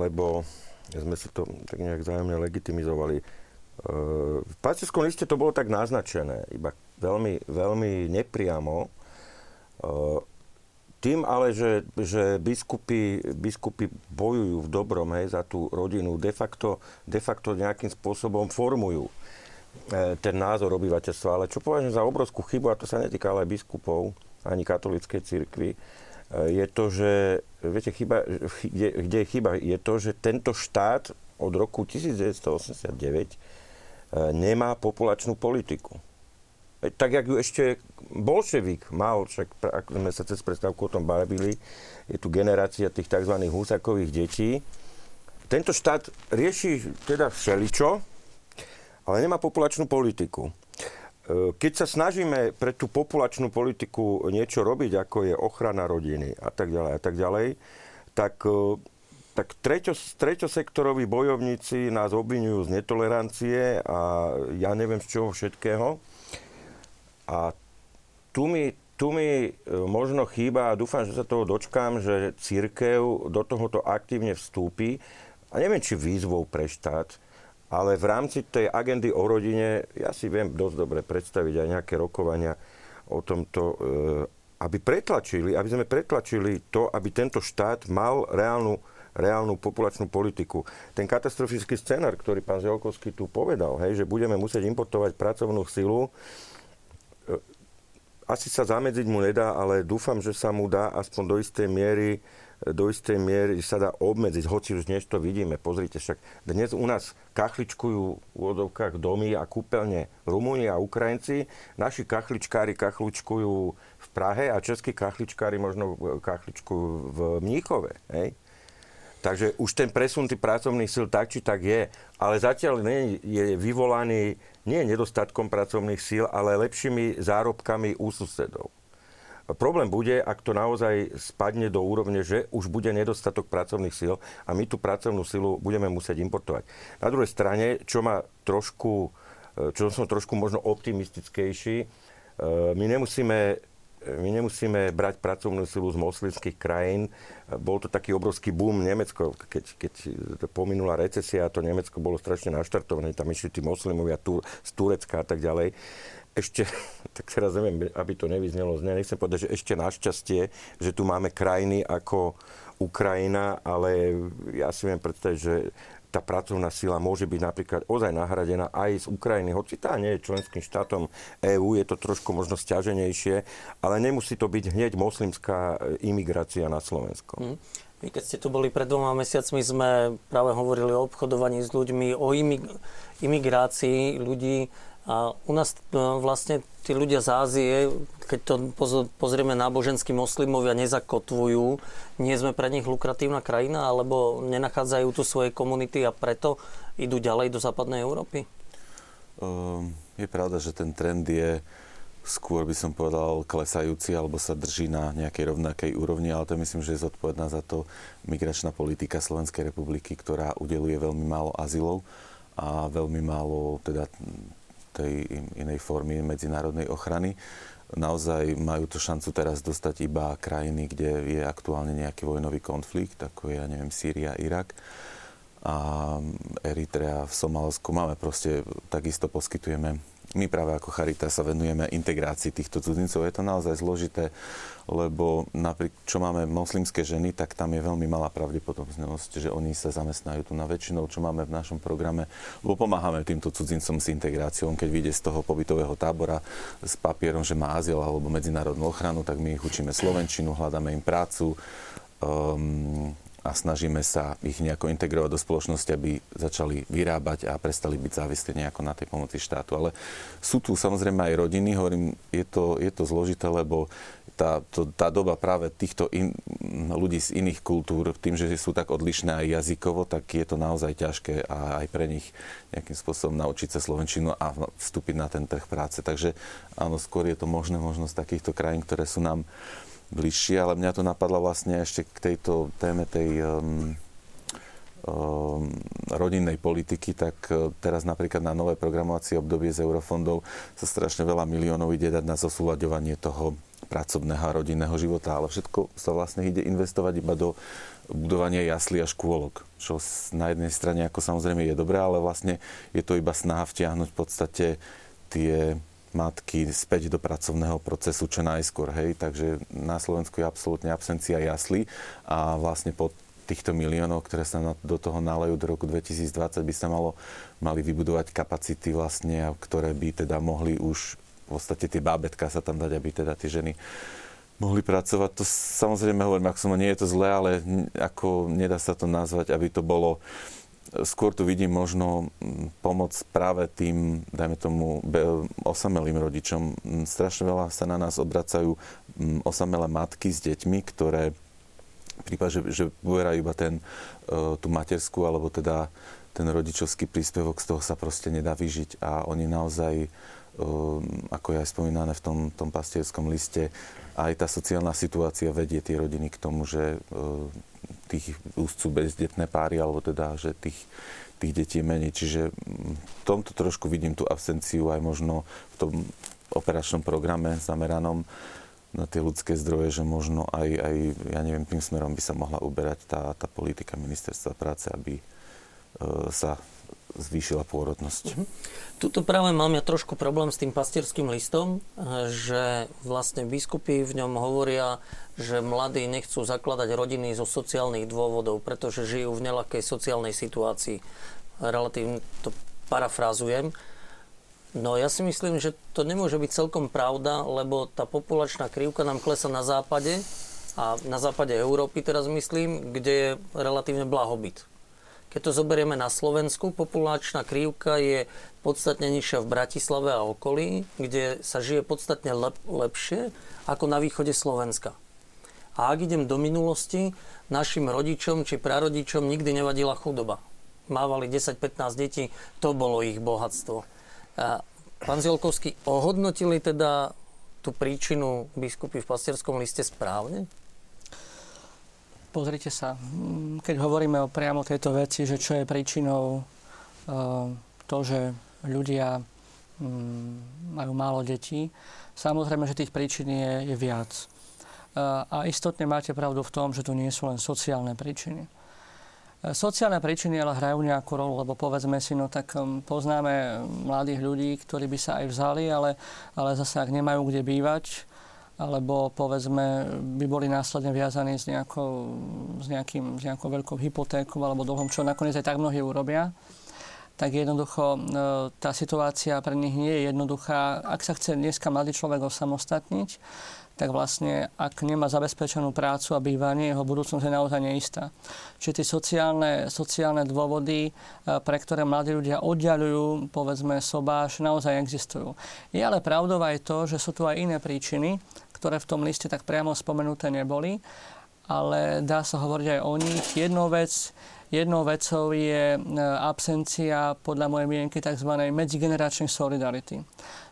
lebo sme si to tak nejak zájemne legitimizovali. V pacískom liste to bolo tak naznačené, iba veľmi, veľmi nepriamo. Tým ale, že, že biskupy, biskupy bojujú v dobrom hej, za tú rodinu, de facto, de facto nejakým spôsobom formujú e, ten názor obyvateľstva. Ale čo považujem za obrovskú chybu, a to sa netýka ale biskupov, ani katolíckej cirkvi, e, je to, že, viete, chyba, kde, kde je chyba, je to, že tento štát od roku 1989 e, nemá populačnú politiku tak jak ju ešte bolševik mal, však ako sme sa cez predstavku o tom bavili, je tu generácia tých tzv. husakových detí. Tento štát rieši teda všeličo, ale nemá populačnú politiku. E, keď sa snažíme pre tú populačnú politiku niečo robiť, ako je ochrana rodiny a tak ďalej a tak ďalej, tak, e, tak treťo, treťosektoroví bojovníci nás obvinujú z netolerancie a ja neviem z čoho všetkého. A tu mi, tu mi e, možno chýba, a dúfam, že sa toho dočkám, že církev do tohoto aktívne vstúpi. A neviem, či výzvou pre štát, ale v rámci tej agendy o rodine, ja si viem dosť dobre predstaviť aj nejaké rokovania o tomto, e, aby pretlačili, aby sme pretlačili to, aby tento štát mal reálnu, reálnu populačnú politiku. Ten katastrofický scenár, ktorý pán Želkovský tu povedal, hej, že budeme musieť importovať pracovnú silu, asi sa zamedziť mu nedá, ale dúfam, že sa mu dá aspoň do istej miery do istej miery sa dá obmedziť, hoci už dnes to vidíme. Pozrite, však dnes u nás kachličkujú v úvodovkách domy a kúpeľne Rumúni a Ukrajinci. Naši kachličkári kachličkujú v Prahe a českí kachličkári možno kachličkujú v Mníchove. Hej? Takže už ten presun tých pracovných síl tak či tak je, ale zatiaľ nie je vyvolaný nie nedostatkom pracovných síl, ale lepšími zárobkami u susedov. Problém bude, ak to naozaj spadne do úrovne, že už bude nedostatok pracovných síl a my tú pracovnú silu budeme musieť importovať. Na druhej strane, čo ma trošku, čo som trošku možno optimistickejší, e, my nemusíme my nemusíme brať pracovnú silu z moslimských krajín. Bol to taký obrovský boom. Nemecko, keď, keď pominula recesia, to Nemecko bolo strašne naštartované, tam išli tí moslimovia z Turecka a tak ďalej. Ešte, tak teraz neviem, aby to nevyznelo zne, nechcem povedať, že ešte našťastie, že tu máme krajiny ako Ukrajina, ale ja si viem predstaviť, že tá pracovná sila môže byť napríklad ozaj nahradená aj z Ukrajiny, hoci tá nie je členským štátom EÚ, je to trošku možno stiaženejšie, ale nemusí to byť hneď moslimská imigrácia na Slovensko. Mm. Vy keď ste tu boli pred dvoma mesiacmi, sme práve hovorili o obchodovaní s ľuďmi, o imigrácii ľudí a u nás e, vlastne tí ľudia z Ázie, keď to pozrieme náboženskí moslimovia, nezakotvujú, nie sme pre nich lukratívna krajina, alebo nenachádzajú tu svoje komunity a preto idú ďalej do západnej Európy? Um, je pravda, že ten trend je skôr by som povedal klesajúci alebo sa drží na nejakej rovnakej úrovni, ale to myslím, že je zodpovedná za to migračná politika Slovenskej republiky, ktorá udeluje veľmi málo azylov a veľmi málo teda tej inej formy medzinárodnej ochrany. Naozaj majú to šancu teraz dostať iba krajiny, kde je aktuálne nejaký vojnový konflikt, ako je, ja neviem, Sýria, Irak a Eritrea v Somálsku. Máme proste, takisto poskytujeme my práve ako Charita sa venujeme integrácii týchto cudzincov. Je to naozaj zložité, lebo napríklad, čo máme moslimské ženy, tak tam je veľmi malá pravdepodobnosť, že oni sa zamestnajú tu na väčšinou, čo máme v našom programe, lebo pomáhame týmto cudzincom s integráciou. Keď vyjde z toho pobytového tábora s papierom, že má azyl alebo medzinárodnú ochranu, tak my ich učíme slovenčinu, hľadáme im prácu, um, a snažíme sa ich nejako integrovať do spoločnosti, aby začali vyrábať a prestali byť závislí nejako na tej pomoci štátu. Ale sú tu samozrejme aj rodiny, hovorím, je to, je to zložité, lebo tá, to, tá doba práve týchto in, ľudí z iných kultúr, tým, že sú tak odlišné aj jazykovo, tak je to naozaj ťažké a aj pre nich nejakým spôsobom naučiť sa slovenčinu a vstúpiť na ten trh práce. Takže áno, skôr je to možné možno z takýchto krajín, ktoré sú nám bližšie, ale mňa to napadlo vlastne ešte k tejto téme tej um, um, rodinnej politiky, tak uh, teraz napríklad na nové programovacie obdobie z eurofondov sa strašne veľa miliónov ide dať na zosúľaďovanie toho pracovného a rodinného života, ale všetko sa vlastne ide investovať iba do budovania jaslí a škôlok, čo na jednej strane ako samozrejme je dobré, ale vlastne je to iba snaha vtiahnuť v podstate tie matky späť do pracovného procesu čo najskôr. Hej? Takže na Slovensku je absolútne absencia jasly a vlastne po týchto miliónov, ktoré sa do toho nalejú do roku 2020, by sa malo, mali vybudovať kapacity vlastne, ktoré by teda mohli už v podstate tie bábetka sa tam dať, aby teda tie ženy mohli pracovať. To samozrejme hovorím, ak som nie je to zlé, ale ako nedá sa to nazvať, aby to bolo skôr tu vidím možno mm, pomoc práve tým, dajme tomu, osamelým rodičom. Mm, strašne veľa sa na nás obracajú mm, osamelé matky s deťmi, ktoré prípad, že, že poberajú iba ten, e, tú materskú, alebo teda ten rodičovský príspevok, z toho sa proste nedá vyžiť a oni naozaj, e, ako je aj spomínané v tom, tom pastierskom liste, aj tá sociálna situácia vedie tie rodiny k tomu, že e, tých úzcu bezdetné páry, alebo teda, že tých, tých detí je menej. Čiže v tomto trošku vidím tú absenciu aj možno v tom operačnom programe zameranom na tie ľudské zdroje, že možno aj, aj ja neviem, tým smerom by sa mohla uberať tá, tá politika ministerstva práce, aby e, sa zvýšila pôrodnosť. Mm-hmm. Tuto práve mám ja trošku problém s tým pastierským listom, že vlastne biskupy v ňom hovoria, že mladí nechcú zakladať rodiny zo sociálnych dôvodov, pretože žijú v nelakej sociálnej situácii. Relatívne to parafrázujem. No ja si myslím, že to nemôže byť celkom pravda, lebo tá populačná krivka nám klesa na západe a na západe Európy teraz myslím, kde je relatívne blahobyt. Keď to zoberieme na Slovensku, populačná krivka je podstatne nižšia v Bratislave a okolí, kde sa žije podstatne lep- lepšie ako na východe Slovenska. A ak idem do minulosti, našim rodičom či prarodičom nikdy nevadila chudoba. Mávali 10-15 detí, to bolo ich bohatstvo. A pán Zielkovský, ohodnotili teda tú príčinu biskupy v pastierskom liste správne? Pozrite sa, mm, keď hovoríme o priamo tejto veci, že čo je príčinou uh, to, že ľudia um, majú málo detí, samozrejme, že tých príčin je, je viac. Uh, a istotne máte pravdu v tom, že to nie sú len sociálne príčiny. Uh, sociálne príčiny ale hrajú nejakú rolu, lebo povedzme si, no tak um, poznáme mladých ľudí, ktorí by sa aj vzali, ale, ale zase ak nemajú kde bývať, alebo povedzme by boli následne viazaní s, nejakou, s, nejakým, s nejakou veľkou hypotékou alebo dlhom, čo nakoniec aj tak mnohí urobia, tak jednoducho e, tá situácia pre nich nie je jednoduchá. Ak sa chce dneska mladý človek osamostatniť, tak vlastne ak nemá zabezpečenú prácu a bývanie, jeho budúcnosť je naozaj neistá. Čiže tie sociálne, sociálne dôvody, e, pre ktoré mladí ľudia oddialujú, povedzme, sobáš, naozaj existujú. Je ale pravdou aj to, že sú tu aj iné príčiny, ktoré v tom liste tak priamo spomenuté neboli, ale dá sa hovoriť aj o nich. Jednou vec, jednou vecou je e, absencia podľa mojej mienky tzv. medzigeneračnej solidarity.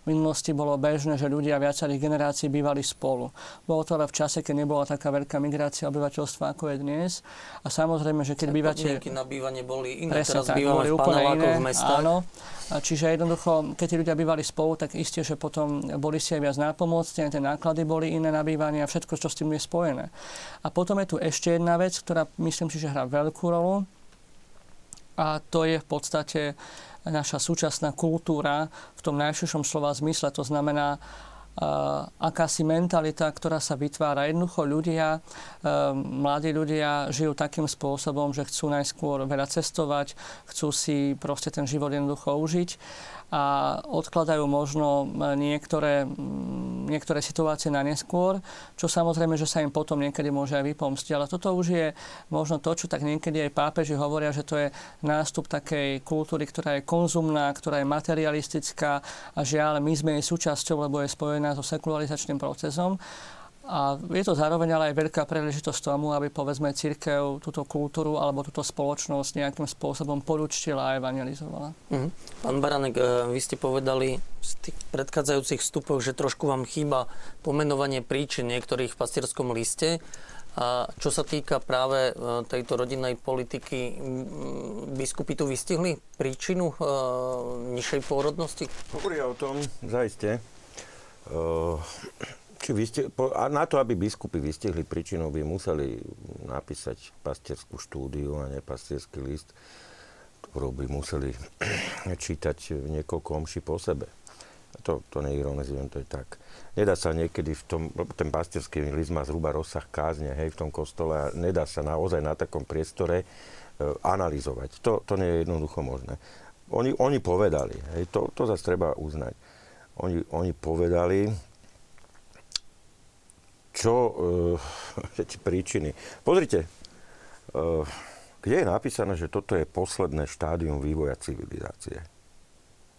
V minulosti bolo bežné, že ľudia viacerých generácií bývali spolu. Bolo to ale v čase, keď nebola taká veľká migrácia obyvateľstva, ako je dnes. A samozrejme, že keď tak bývate... Podmienky na bývanie boli iné. Presne Teraz tak, bývame v panelákoch v mestách. Áno. A čiže jednoducho, keď tí ľudia bývali spolu, tak isté, že potom boli si aj viac nápomocní, tie náklady boli iné na bývanie a všetko, čo s tým je spojené. A potom je tu ešte jedna vec, ktorá myslím si, že hrá veľkú rolu. A to je v podstate naša súčasná kultúra v tom najširšom slova zmysle. To znamená, uh, akási mentalita, ktorá sa vytvára. Jednoducho ľudia, uh, mladí ľudia žijú takým spôsobom, že chcú najskôr veľa cestovať, chcú si proste ten život jednoducho užiť a odkladajú možno niektoré, niektoré situácie na neskôr, čo samozrejme, že sa im potom niekedy môže aj vypomstiť. Ale toto už je možno to, čo tak niekedy aj pápeži hovoria, že to je nástup takej kultúry, ktorá je konzumná, ktorá je materialistická a žiaľ, my sme jej súčasťou, lebo je spojená so sekularizačným procesom. A je to zároveň ale aj veľká príležitosť tomu, aby povedzme církev túto kultúru alebo túto spoločnosť nejakým spôsobom poručtila a evangelizovala. Mm. Pán Baranek, e, vy ste povedali v tých predchádzajúcich vstupoch, že trošku vám chýba pomenovanie príčin niektorých v pastierskom liste. A čo sa týka práve e, tejto rodinnej politiky, biskupy tu vystihli príčinu e, nižšej pôrodnosti? Hovoria o tom, zaiste. Uh či vysti- a na to, aby biskupy vystihli príčinu, by museli napísať pastierskú štúdiu a ne pastierský list, ktorú by museli čítať niekoľko omší po sebe. To, to neironizujem, to je tak. Nedá sa niekedy v tom, ten pastierský list má zhruba rozsah kázne, hej, v tom kostole a nedá sa naozaj na takom priestore e, analyzovať. To, to nie je jednoducho možné. Oni, oni povedali, hej, to, to zase treba uznať. Oni, oni povedali, čo, uh, príčiny. Pozrite, uh, kde je napísané, že toto je posledné štádium vývoja civilizácie?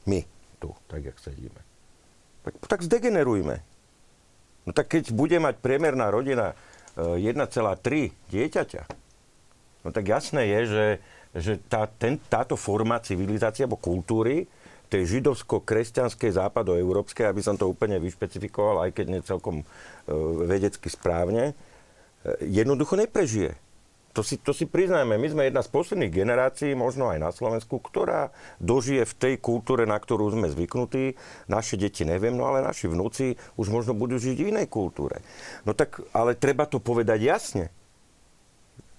My tu, tak jak sedíme. Tak, tak zdegenerujme. No tak keď bude mať priemerná rodina uh, e, 1,3 dieťaťa, no tak jasné je, že, že tá, ten, táto forma civilizácie alebo kultúry tej židovsko-kresťanskej západoeurópskej, aby som to úplne vyšpecifikoval, aj keď nie celkom e, vedecky správne, e, jednoducho neprežije. To si, to si priznajme, my sme jedna z posledných generácií, možno aj na Slovensku, ktorá dožije v tej kultúre, na ktorú sme zvyknutí. Naše deti neviem, no ale naši vnúci už možno budú žiť v inej kultúre. No tak, ale treba to povedať jasne.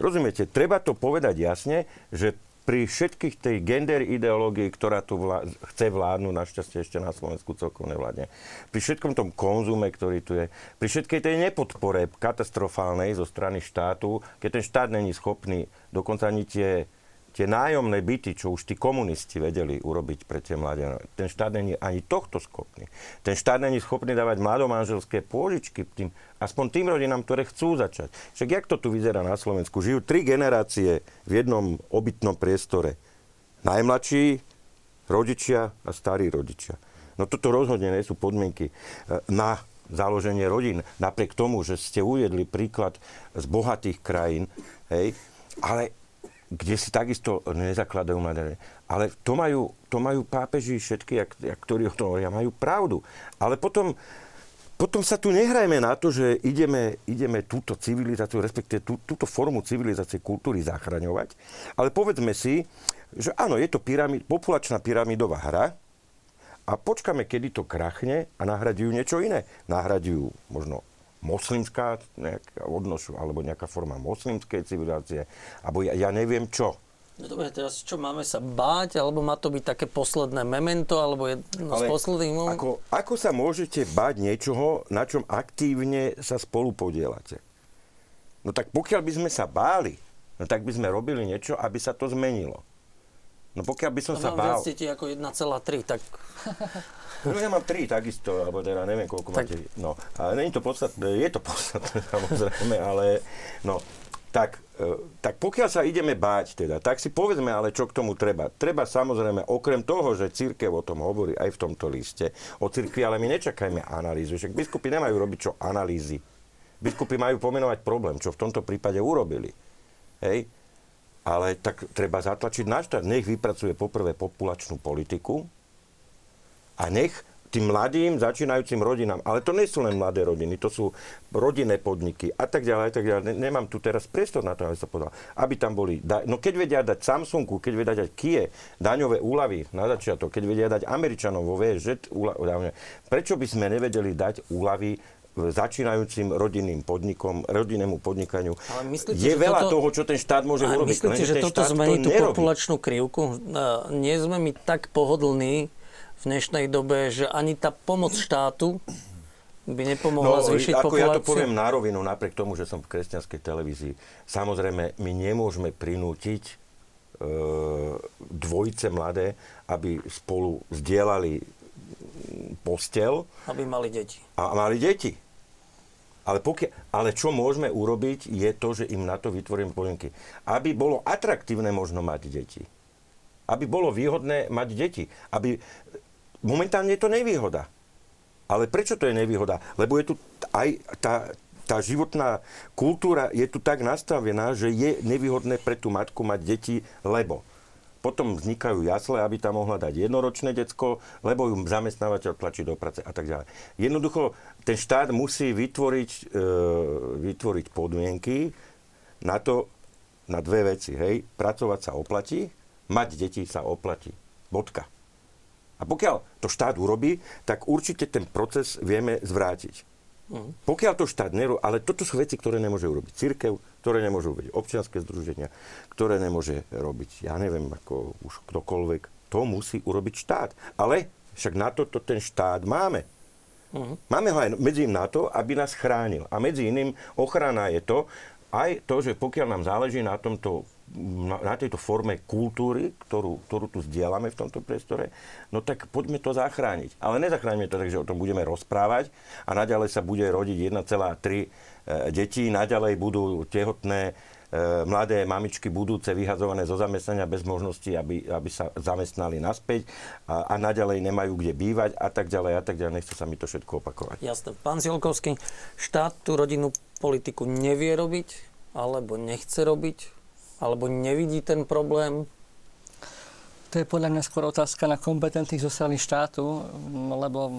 Rozumiete, treba to povedať jasne, že pri všetkých tej gender ideológii, ktorá tu vlá- chce vládnuť, našťastie ešte na Slovensku celkom nevládne, pri všetkom tom konzume, ktorý tu je, pri všetkej tej nepodpore katastrofálnej zo strany štátu, keď ten štát není schopný dokonca ani tie tie nájomné byty, čo už tí komunisti vedeli urobiť pre tie mladé, ten štát není ani tohto schopný. Ten štát není schopný dávať mladomanželské pôžičky tým, aspoň tým rodinám, ktoré chcú začať. Však jak to tu vyzerá na Slovensku? Žijú tri generácie v jednom obytnom priestore. Najmladší, rodičia a starí rodičia. No toto rozhodne nie sú podmienky e, na založenie rodín. Napriek tomu, že ste uviedli príklad z bohatých krajín, hej, ale kde si takisto nezakladajú mladé. Ale to majú, to majú pápeži všetky, jak, jak, ktorí o tom hovoria, majú pravdu. Ale potom, potom sa tu nehrajme na to, že ideme, ideme túto civilizáciu, respektíve tú, túto formu civilizácie kultúry zachraňovať. Ale povedzme si, že áno, je to pyramid, populačná pyramidová hra, a počkáme, kedy to krachne a nahradujú niečo iné. Nahradujú možno moslimská nejaká odnošu, alebo nejaká forma moslimskej civilizácie, alebo ja, ja neviem čo. No dobre, teraz čo, máme sa báť, alebo má to byť také posledné memento, alebo je no, z posledných... Ako, ako sa môžete báť niečoho, na čom aktívne sa spolu podielate? No tak pokiaľ by sme sa báli, no tak by sme robili niečo, aby sa to zmenilo. No pokiaľ by som no, sa bál... viac ako 1,3, tak... No ja mám 3 takisto, alebo teda neviem, koľko tak... máte. No, ale není to podstatné, je to podstatné samozrejme, ale no, tak, e, tak pokiaľ sa ideme báť teda, tak si povedzme ale, čo k tomu treba. Treba samozrejme, okrem toho, že církev o tom hovorí aj v tomto liste, o církvi, ale my nečakajme analýzu. Však biskupy nemajú robiť čo analýzy. Biskupy majú pomenovať problém, čo v tomto prípade urobili. Hej? Ale tak treba zatlačiť na štát. Nech vypracuje poprvé populačnú politiku a nech tým mladým, začínajúcim rodinám, ale to nie sú len mladé rodiny, to sú rodinné podniky a tak ďalej, a tak ďalej. Nemám tu teraz priestor na to, aby sa povedal. Aby tam boli, no keď vedia dať Samsungu, keď vedia dať Kie, daňové úlavy na začiatok, keď vedia dať Američanov vo VŽ, prečo by sme nevedeli dať úlavy začínajúcim rodinným podnikom, rodinnému podnikaniu. Ale myslíte, je veľa toto, toho, čo ten štát môže urobiť. Myslíte, že toto zmení tú nerobí. populačnú krivku? Nie sme my tak pohodlní v dnešnej dobe, že ani tá pomoc štátu by nepomohla no, zvýšiť ako populáciu? ja to poviem na rovinu, napriek tomu, že som v kresťanskej televízii. Samozrejme, my nemôžeme prinútiť e, dvojice mladé, aby spolu zdieľali postel. Aby mali deti. A mali deti. Ale, pokia- ale čo môžeme urobiť, je to, že im na to vytvoríme podmienky. Aby bolo atraktívne možno mať deti. Aby bolo výhodné mať deti. Aby... Momentálne je to nevýhoda. Ale prečo to je nevýhoda? Lebo je tu aj tá, tá životná kultúra je tu tak nastavená, že je nevýhodné pre tú matku mať deti, lebo potom vznikajú jasle, aby tam mohla dať jednoročné decko, lebo ju zamestnávateľ tlačí do práce a tak ďalej. Jednoducho, ten štát musí vytvoriť, e, vytvoriť podmienky na to, na dve veci. Hej. Pracovať sa oplatí, mať deti sa oplatí. Bodka. A pokiaľ to štát urobí, tak určite ten proces vieme zvrátiť. Mm. Pokiaľ to štát nerobí, ale toto sú veci, ktoré nemôže urobiť církev, ktoré nemôžu robiť občianske združenia, ktoré nemôže robiť, ja neviem, ako už ktokoľvek, to musí urobiť štát. Ale však na to ten štát máme. Mm. Máme ho aj medzi na to, aby nás chránil. A medzi iným ochrana je to, aj to, že pokiaľ nám záleží na tomto na, na tejto forme kultúry, ktorú, ktorú tu zdieľame v tomto priestore, no tak poďme to zachrániť. Ale nezachránime to tak, že o tom budeme rozprávať a naďalej sa bude rodiť 1,3 e, detí, naďalej budú tehotné mladé mamičky budúce vyhazované zo zamestnania bez možnosti, aby, aby sa zamestnali naspäť a, a naďalej nemajú kde bývať a tak ďalej a tak ďalej. Nechce sa mi to všetko opakovať. Jasné. Pán Zielkovský, štát tú rodinnú politiku nevie robiť alebo nechce robiť? alebo nevidí ten problém? To je podľa mňa skôr otázka na kompetentných zo strany štátu, lebo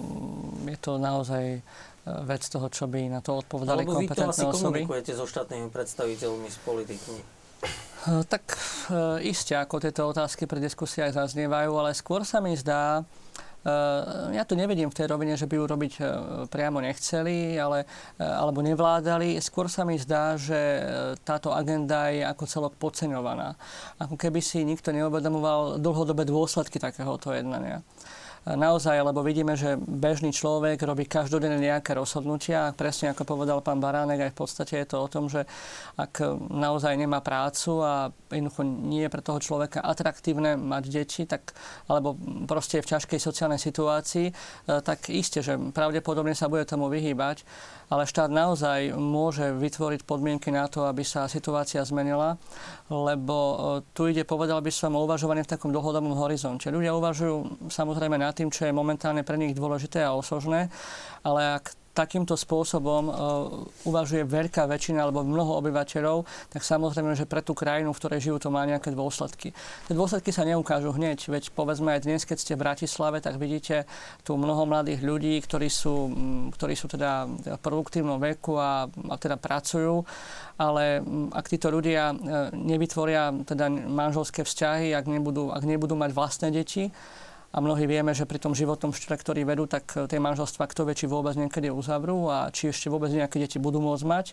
je to naozaj e, vec toho, čo by na to odpovedali Alebo kompetentné vy to asi osoby. komunikujete so štátnymi predstaviteľmi, s politikmi? E, tak e, iste, ako tieto otázky pri diskusiách zaznievajú, ale skôr sa mi zdá, ja to nevedím v tej rovine, že by ju robiť e, priamo nechceli, ale, e, alebo nevládali. Skôr sa mi zdá, že e, táto agenda je ako celok podceňovaná. Ako keby si nikto neuvedomoval dlhodobé dôsledky takéhoto jednania. Naozaj, lebo vidíme, že bežný človek robí každodenne nejaké rozhodnutia. Presne ako povedal pán Baránek, aj v podstate je to o tom, že ak naozaj nemá prácu a jednoducho nie je pre toho človeka atraktívne mať deti, tak, alebo proste je v ťažkej sociálnej situácii, tak iste, že pravdepodobne sa bude tomu vyhýbať ale štát naozaj môže vytvoriť podmienky na to, aby sa situácia zmenila, lebo e, tu ide, povedal by som, o uvažovanie v takom dlhodobom horizonte. Ľudia uvažujú samozrejme nad tým, čo je momentálne pre nich dôležité a osožné, ale ak takýmto spôsobom uh, uvažuje veľká väčšina alebo mnoho obyvateľov, tak samozrejme, že pre tú krajinu, v ktorej žijú, to má nejaké dôsledky. Tie dôsledky sa neukážu hneď, veď povedzme aj dnes, keď ste v Bratislave, tak vidíte tu mnoho mladých ľudí, ktorí sú, ktorí sú teda v produktívnom veku a, a teda pracujú, ale ak títo ľudia e, nevytvoria teda manželské vzťahy, ak nebudú, ak nebudú mať vlastné deti, a mnohí vieme, že pri tom životnom štýle, ktorý vedú, tak eh, tie manželstva kto vie, či vôbec niekedy uzavrú a či ešte vôbec nejaké deti budú môcť mať,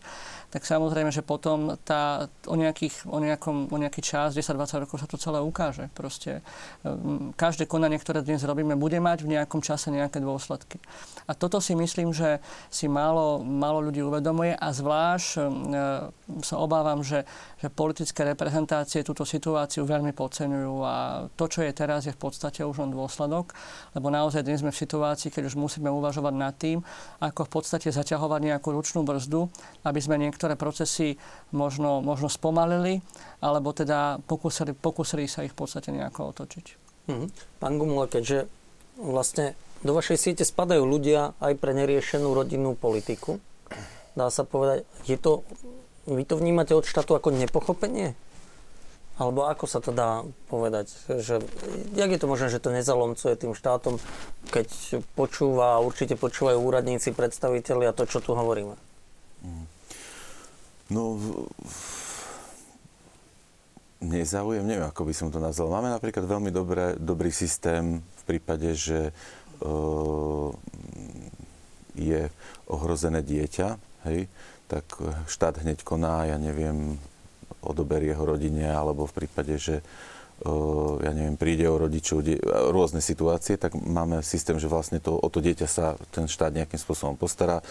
tak samozrejme, že potom tá, o, nejakých, o, nejakom, o nejaký čas, 10-20 rokov sa to celé ukáže. Proste eh, každé konanie, ktoré dnes robíme, bude mať v nejakom čase nejaké dôsledky. A toto si myslím, že si málo, málo ľudí uvedomuje a zvlášť e, sa obávam, že, že politické reprezentácie túto situáciu veľmi podceňujú a to, čo je teraz, je v podstate už len dôsledky dôsledok, lebo naozaj dnes sme v situácii, keď už musíme uvažovať nad tým, ako v podstate zaťahovať nejakú ručnú brzdu, aby sme niektoré procesy možno, možno spomalili, alebo teda pokusili, pokusili sa ich v podstate nejako otočiť. Mhm. Pán Gumula, keďže vlastne do vašej siete spadajú ľudia aj pre neriešenú rodinnú politiku, dá sa povedať, je to, vy to vnímate od štátu ako nepochopenie? Alebo ako sa to dá povedať? Že, jak je to možné, že to nezalomcuje tým štátom, keď počúva, určite počúvajú úradníci, predstaviteľi a to, čo tu hovoríme? No, nezaujem, neviem, ako by som to nazval. Máme napríklad veľmi dobré, dobrý systém v prípade, že uh, je ohrozené dieťa, hej, tak štát hneď koná, ja neviem, odoberie ho rodine, alebo v prípade, že ja neviem, príde o rodičov, rôzne situácie, tak máme systém, že vlastne to, o to dieťa sa ten štát nejakým spôsobom postará,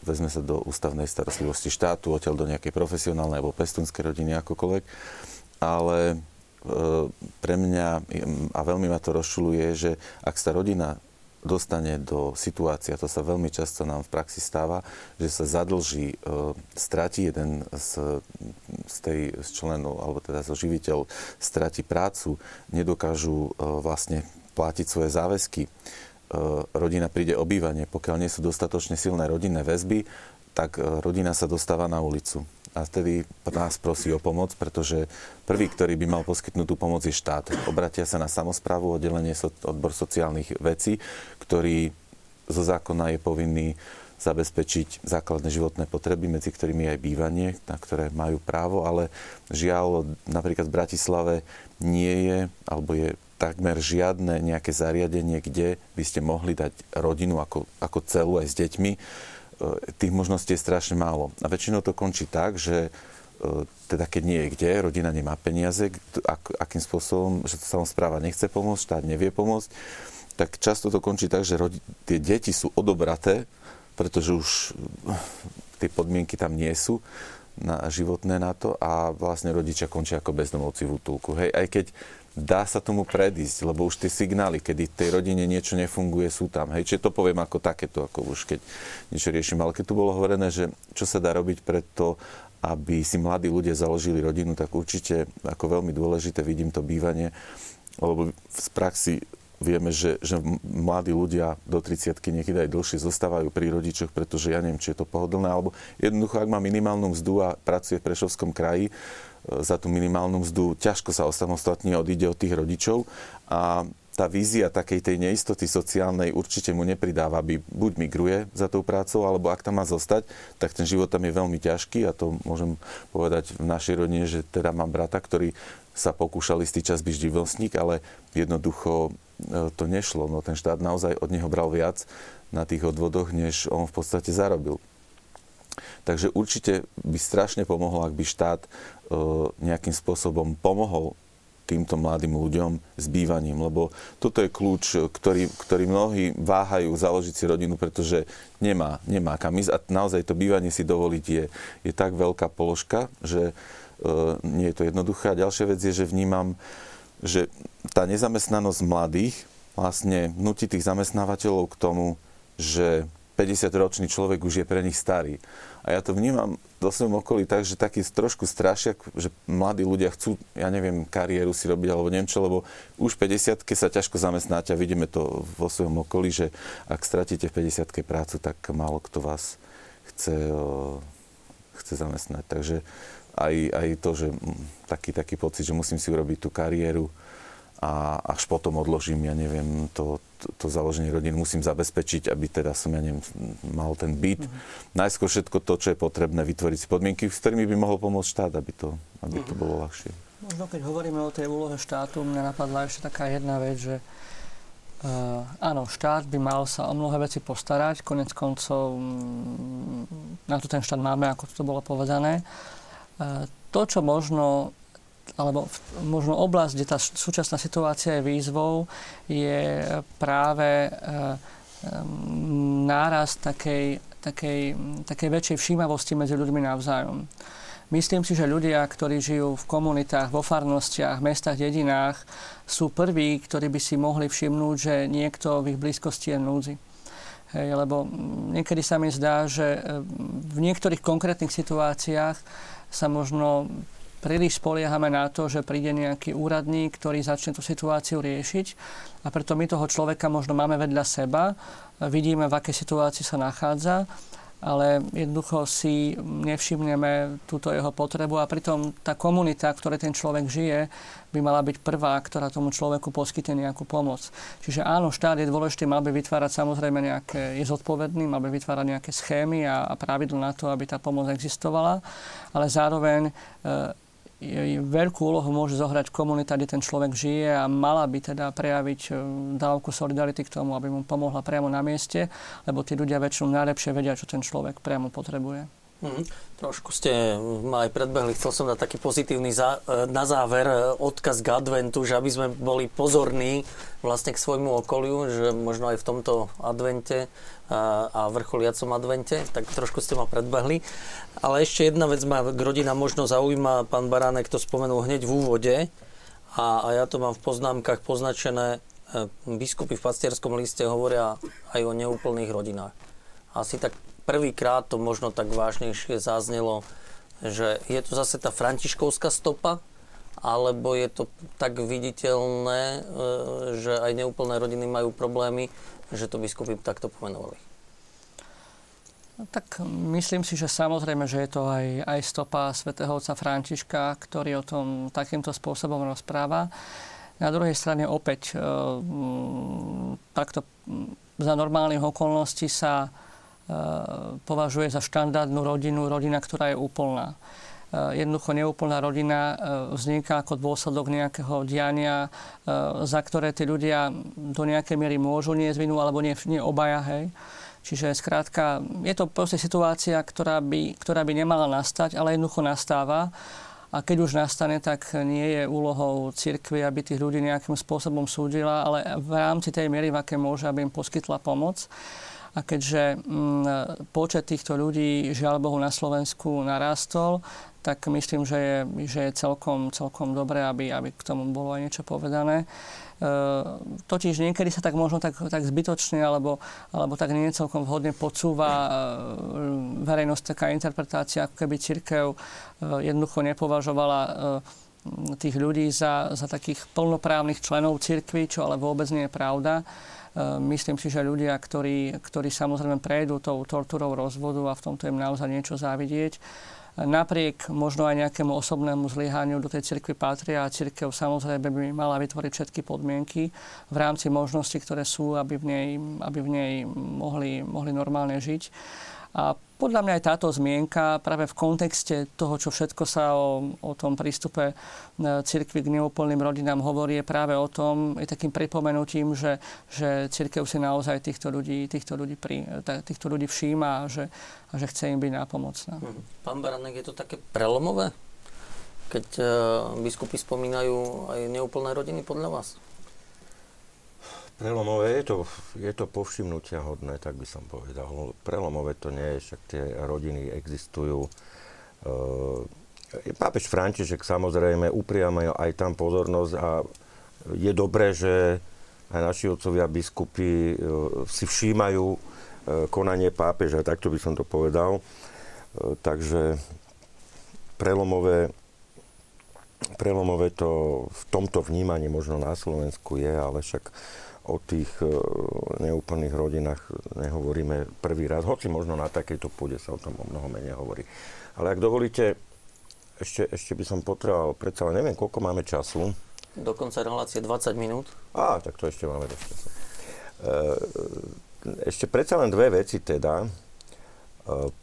vezme sa do ústavnej starostlivosti štátu, odtiaľ do nejakej profesionálnej alebo pestunskej rodiny, akokoľvek. Ale pre mňa, a veľmi ma to rozčuluje, že ak sa rodina dostane do situácie, a to sa veľmi často nám v praxi stáva, že sa zadlží, e, stratí jeden z, z tej z členov, alebo teda zo živiteľ, stratí prácu, nedokážu e, vlastne platiť svoje záväzky, e, rodina príde obývanie, pokiaľ nie sú dostatočne silné rodinné väzby, tak rodina sa dostáva na ulicu. A vtedy nás prosí o pomoc, pretože prvý, ktorý by mal poskytnúť tú pomoc, je štát. Obratia sa na samozprávu, oddelenie odbor sociálnych vecí, ktorý zo zákona je povinný zabezpečiť základné životné potreby, medzi ktorými aj bývanie, na ktoré majú právo, ale žiaľ, napríklad v Bratislave nie je, alebo je takmer žiadne nejaké zariadenie, kde by ste mohli dať rodinu ako, ako celú aj s deťmi E, tých možností je strašne málo. A väčšinou to končí tak, že teda keď nie je kde, rodina nemá peniaze, ak, akým spôsobom, že to samozpráva nechce pomôcť, štát nevie pomôcť, tak často to končí tak, že rodi, tie deti sú odobraté, pretože už tie podmienky tam nie sú na, životné na to a vlastne rodičia končia ako bezdomovci v útulku. Hej, aj keď dá sa tomu predísť, lebo už tie signály, kedy tej rodine niečo nefunguje, sú tam. Hej, čiže to poviem ako takéto, ako už keď niečo riešim. Ale keď tu bolo hovorené, že čo sa dá robiť preto, aby si mladí ľudia založili rodinu, tak určite ako veľmi dôležité vidím to bývanie, lebo v praxi vieme, že, že mladí ľudia do 30 niekedy aj dlhšie zostávajú pri rodičoch, pretože ja neviem, či je to pohodlné, alebo jednoducho, ak má minimálnu mzdu a pracuje v Prešovskom kraji, za tú minimálnu mzdu ťažko sa osamostatní odíde od tých rodičov. A tá vízia takej tej neistoty sociálnej určite mu nepridáva, aby buď migruje za tou prácou, alebo ak tam má zostať, tak ten život tam je veľmi ťažký a to môžem povedať v našej rodine, že teda mám brata, ktorý sa pokúšal istý čas byť živnostník, ale jednoducho e, to nešlo. No ten štát naozaj od neho bral viac na tých odvodoch, než on v podstate zarobil. Takže určite by strašne pomohlo, ak by štát E, nejakým spôsobom pomohol týmto mladým ľuďom s bývaním, lebo toto je kľúč, ktorý, ktorý mnohí váhajú založiť si rodinu, pretože nemá, nemá kam ísť a naozaj to bývanie si dovoliť je, je tak veľká položka, že e, nie je to jednoduché. A ďalšia vec je, že vnímam, že tá nezamestnanosť mladých vlastne nutí tých zamestnávateľov k tomu, že 50-ročný človek už je pre nich starý. A ja to vnímam do svojom okolí tak, že taký trošku strašiak, že mladí ľudia chcú, ja neviem, kariéru si robiť alebo neviem čo, lebo už v 50 sa ťažko zamestnáte a vidíme to vo svojom okolí, že ak stratíte v 50 prácu, tak málo kto vás chce, chce zamestnať. Takže aj, aj to, že taký, taký pocit, že musím si urobiť tú kariéru, a až potom odložím, ja neviem, to, to, to založenie rodiny musím zabezpečiť, aby teda som, ja neviem, mal ten byt. Mm-hmm. Najskôr všetko to, čo je potrebné, vytvoriť si podmienky, s ktorými by mohol pomôcť štát, aby to, aby to bolo ľahšie. Možno keď hovoríme o tej úlohe štátu, mňa napadla ešte taká jedna vec, že Uh, áno, štát by mal sa o mnohé veci postarať, konec koncov um, na to ten štát máme, ako to bolo povedané. Uh, to, čo možno alebo možno oblasť, kde tá súčasná situácia je výzvou, je práve e, náraz takej, takej, takej väčšej všímavosti medzi ľuďmi navzájom. Myslím si, že ľudia, ktorí žijú v komunitách, vo farnostiach, mestách, dedinách, sú prví, ktorí by si mohli všimnúť, že niekto v ich blízkosti je núdzi. Hej, lebo niekedy sa mi zdá, že e, v niektorých konkrétnych situáciách sa možno príliš spoliehame na to, že príde nejaký úradník, ktorý začne tú situáciu riešiť a preto my toho človeka možno máme vedľa seba, vidíme, v akej situácii sa nachádza, ale jednoducho si nevšimneme túto jeho potrebu a pritom tá komunita, v ktorej ten človek žije, by mala byť prvá, ktorá tomu človeku poskytne nejakú pomoc. Čiže áno, štát je dôležitý, mal by vytvárať samozrejme nejaké, je zodpovedný, mal by vytvárať nejaké schémy a, a pravidlo na to, aby tá pomoc existovala, ale zároveň e, veľkú úlohu môže zohrať komunita, kde ten človek žije a mala by teda prejaviť e, dávku solidarity k tomu, aby mu pomohla priamo na mieste, lebo tí ľudia väčšinou najlepšie vedia, čo ten človek priamo potrebuje. Mm, trošku ste ma aj predbehli. Chcel som dať taký pozitívny za, e, na záver e, odkaz k adventu, že aby sme boli pozorní vlastne k svojmu okoliu, že možno aj v tomto advente a, a vrcholiacom advente, tak trošku ste ma predbehli. Ale ešte jedna vec ma k rodina možno zaujíma, pán Baránek to spomenul hneď v úvode a, a ja to mám v poznámkach poznačené. E, biskupy v pastierskom liste hovoria aj o neúplných rodinách. Asi tak prvýkrát to možno tak vážnejšie zaznelo, že je to zase tá františkovská stopa, alebo je to tak viditeľné, e, že aj neúplné rodiny majú problémy, že to biskupy takto pomenovali? No, tak myslím si, že samozrejme, že je to aj, aj stopa svätého otca Františka, ktorý o tom takýmto spôsobom rozpráva. Na druhej strane opäť e, takto za normálnych okolností sa považuje za štandardnú rodinu rodina, ktorá je úplná. Eh, jednoducho neúplná rodina eh, vzniká ako dôsledok nejakého diania, za ktoré tí ľudia do nejakej miery môžu niesť vinu, alebo nie, nie obaja, hej. Čiže skrátka, je to proste situácia, ktorá by, ktorá by nemala nastať, ale jednoducho nastáva. A keď už nastane, tak nie je úlohou cirkvi, aby tých ľudí nejakým spôsobom súdila, ale v rámci tej miery, v aké môže, aby im poskytla pomoc. A keďže mm, počet týchto ľudí, žiaľ Bohu, na Slovensku narastol, tak myslím, že je, že je celkom, celkom dobré, aby, aby k tomu bolo aj niečo povedané. E, totiž niekedy sa tak možno tak, tak zbytočne alebo, alebo tak nie celkom vhodne podsúva e, verejnosť taká interpretácia, ako keby církev e, jednoducho nepovažovala e, tých ľudí za, za takých plnoprávnych členov cirkvi, čo ale vôbec nie je pravda. Myslím si, že ľudia, ktorí, ktorí samozrejme prejdú tou tortúrou rozvodu a v tomto im naozaj niečo závidieť, napriek možno aj nejakému osobnému zlyhaniu do tej cirkvi patria a cirkev samozrejme by mala vytvoriť všetky podmienky v rámci možností, ktoré sú, aby v nej, aby v nej mohli, mohli normálne žiť. A podľa mňa aj táto zmienka práve v kontexte toho, čo všetko sa o, o tom prístupe e, cirkvi k neúplným rodinám hovorí, je práve o tom, je takým pripomenutím, že, že cirkev si naozaj týchto ľudí, týchto ľudí, pri, týchto ľudí všíma a že, a že chce im byť nápomocná. Mhm. Pán Baranek, je to také prelomové? keď e, biskupy spomínajú aj neúplné rodiny podľa vás? Prelomové je to, je to povšimnutia hodné, tak by som povedal. No, prelomové to nie je, však tie rodiny existujú. E, pápež František samozrejme upriamajú aj tam pozornosť a je dobré, že aj naši otcovia biskupy e, si všímajú e, konanie pápeža, takto by som to povedal. E, takže prelomové prelomové to v tomto vnímaní možno na Slovensku je, ale však o tých e, neúplných rodinách nehovoríme prvý raz, hoci možno na takejto pôde sa o tom o mnoho menej hovorí. Ale ak dovolíte, ešte, ešte by som potreboval, predsa neviem, koľko máme času. Do konca relácie 20 minút. Á, tak to ešte máme dosť času. E, ešte predsa len dve veci teda. E,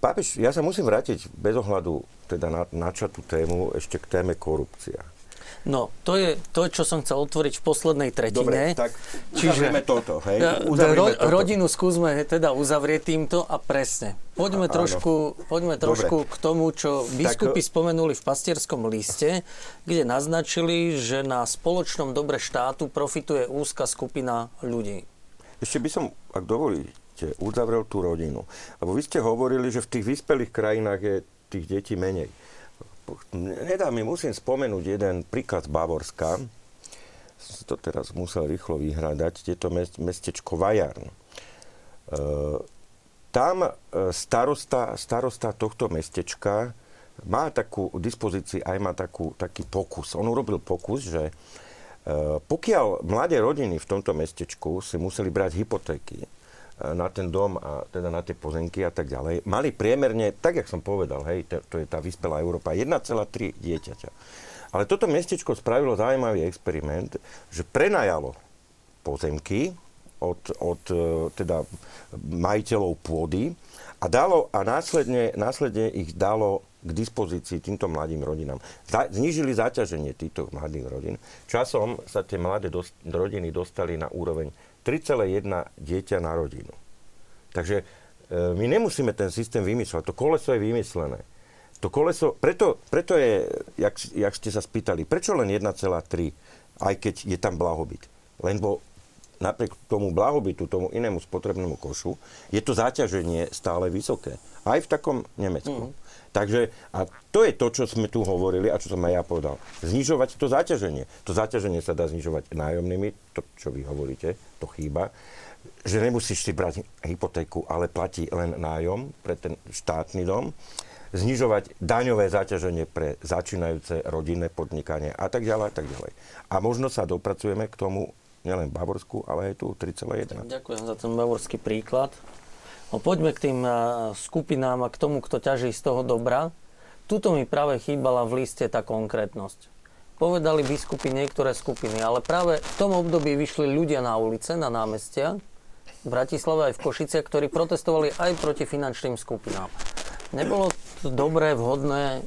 pápež, ja sa musím vrátiť bez ohľadu teda na načatú tému ešte k téme korupcia. No, to je to, čo som chcel otvoriť v poslednej tretine. Dobre, tak uzavrieme Čiže, toto, hej? Uzavrieme ro, toto. Rodinu skúsme teda uzavrieť týmto a presne. Poďme a, trošku, poďme trošku k tomu, čo biskupy tak, spomenuli v pastierskom liste, kde naznačili, že na spoločnom dobre štátu profituje úzka skupina ľudí. Ešte by som, ak dovolíte, uzavrel tú rodinu. Lebo vy ste hovorili, že v tých vyspelých krajinách je tých detí menej nedá mi, musím spomenúť jeden príklad z Bavorska. Som to teraz musel rýchlo vyhľadať. Je to mestečko Vajarn. E, tam e, starosta, starosta tohto mestečka má takú dispozícii, aj má takú, taký pokus. On urobil pokus, že e, pokiaľ mladé rodiny v tomto mestečku si museli brať hypotéky, na ten dom a teda na tie pozemky a tak ďalej, mali priemerne, tak jak som povedal, hej, to, to je tá vyspelá Európa, 1,3 dieťaťa. Ale toto mestečko spravilo zaujímavý experiment, že prenajalo pozemky od, od e, teda majiteľov pôdy a, dalo, a následne, následne ich dalo k dispozícii týmto mladým rodinám. Za, znížili zaťaženie týchto mladých rodín. Časom sa tie mladé dost, rodiny dostali na úroveň 3,1 dieťa na rodinu. Takže e, my nemusíme ten systém vymysľať. To koleso je vymyslené. To koleso, preto, preto je, jak, jak ste sa spýtali, prečo len 1,3, aj keď je tam blahobyt? Lebo napriek tomu blahobytu, tomu inému spotrebnému košu, je to záťaženie stále vysoké. Aj v takom Nemecku. Mm. Takže, a to je to, čo sme tu hovorili a čo som aj ja povedal. Znižovať to záťaženie. To záťaženie sa dá znižovať nájomnými, to, čo vy hovoríte, to chýba. Že nemusíš si brať hypotéku, ale platí len nájom pre ten štátny dom. Znižovať daňové záťaženie pre začínajúce rodinné podnikanie a tak ďalej a tak ďalej. A možno sa dopracujeme k tomu nielen Bavorsku, ale aj tu 3,1. Ďakujem za ten bavorský príklad. No poďme k tým skupinám a k tomu, kto ťaží z toho dobra. Tuto mi práve chýbala v liste tá konkrétnosť. Povedali biskupy niektoré skupiny, ale práve v tom období vyšli ľudia na ulice, na námestia, v Bratislave aj v Košice, ktorí protestovali aj proti finančným skupinám. Nebolo to dobré, vhodné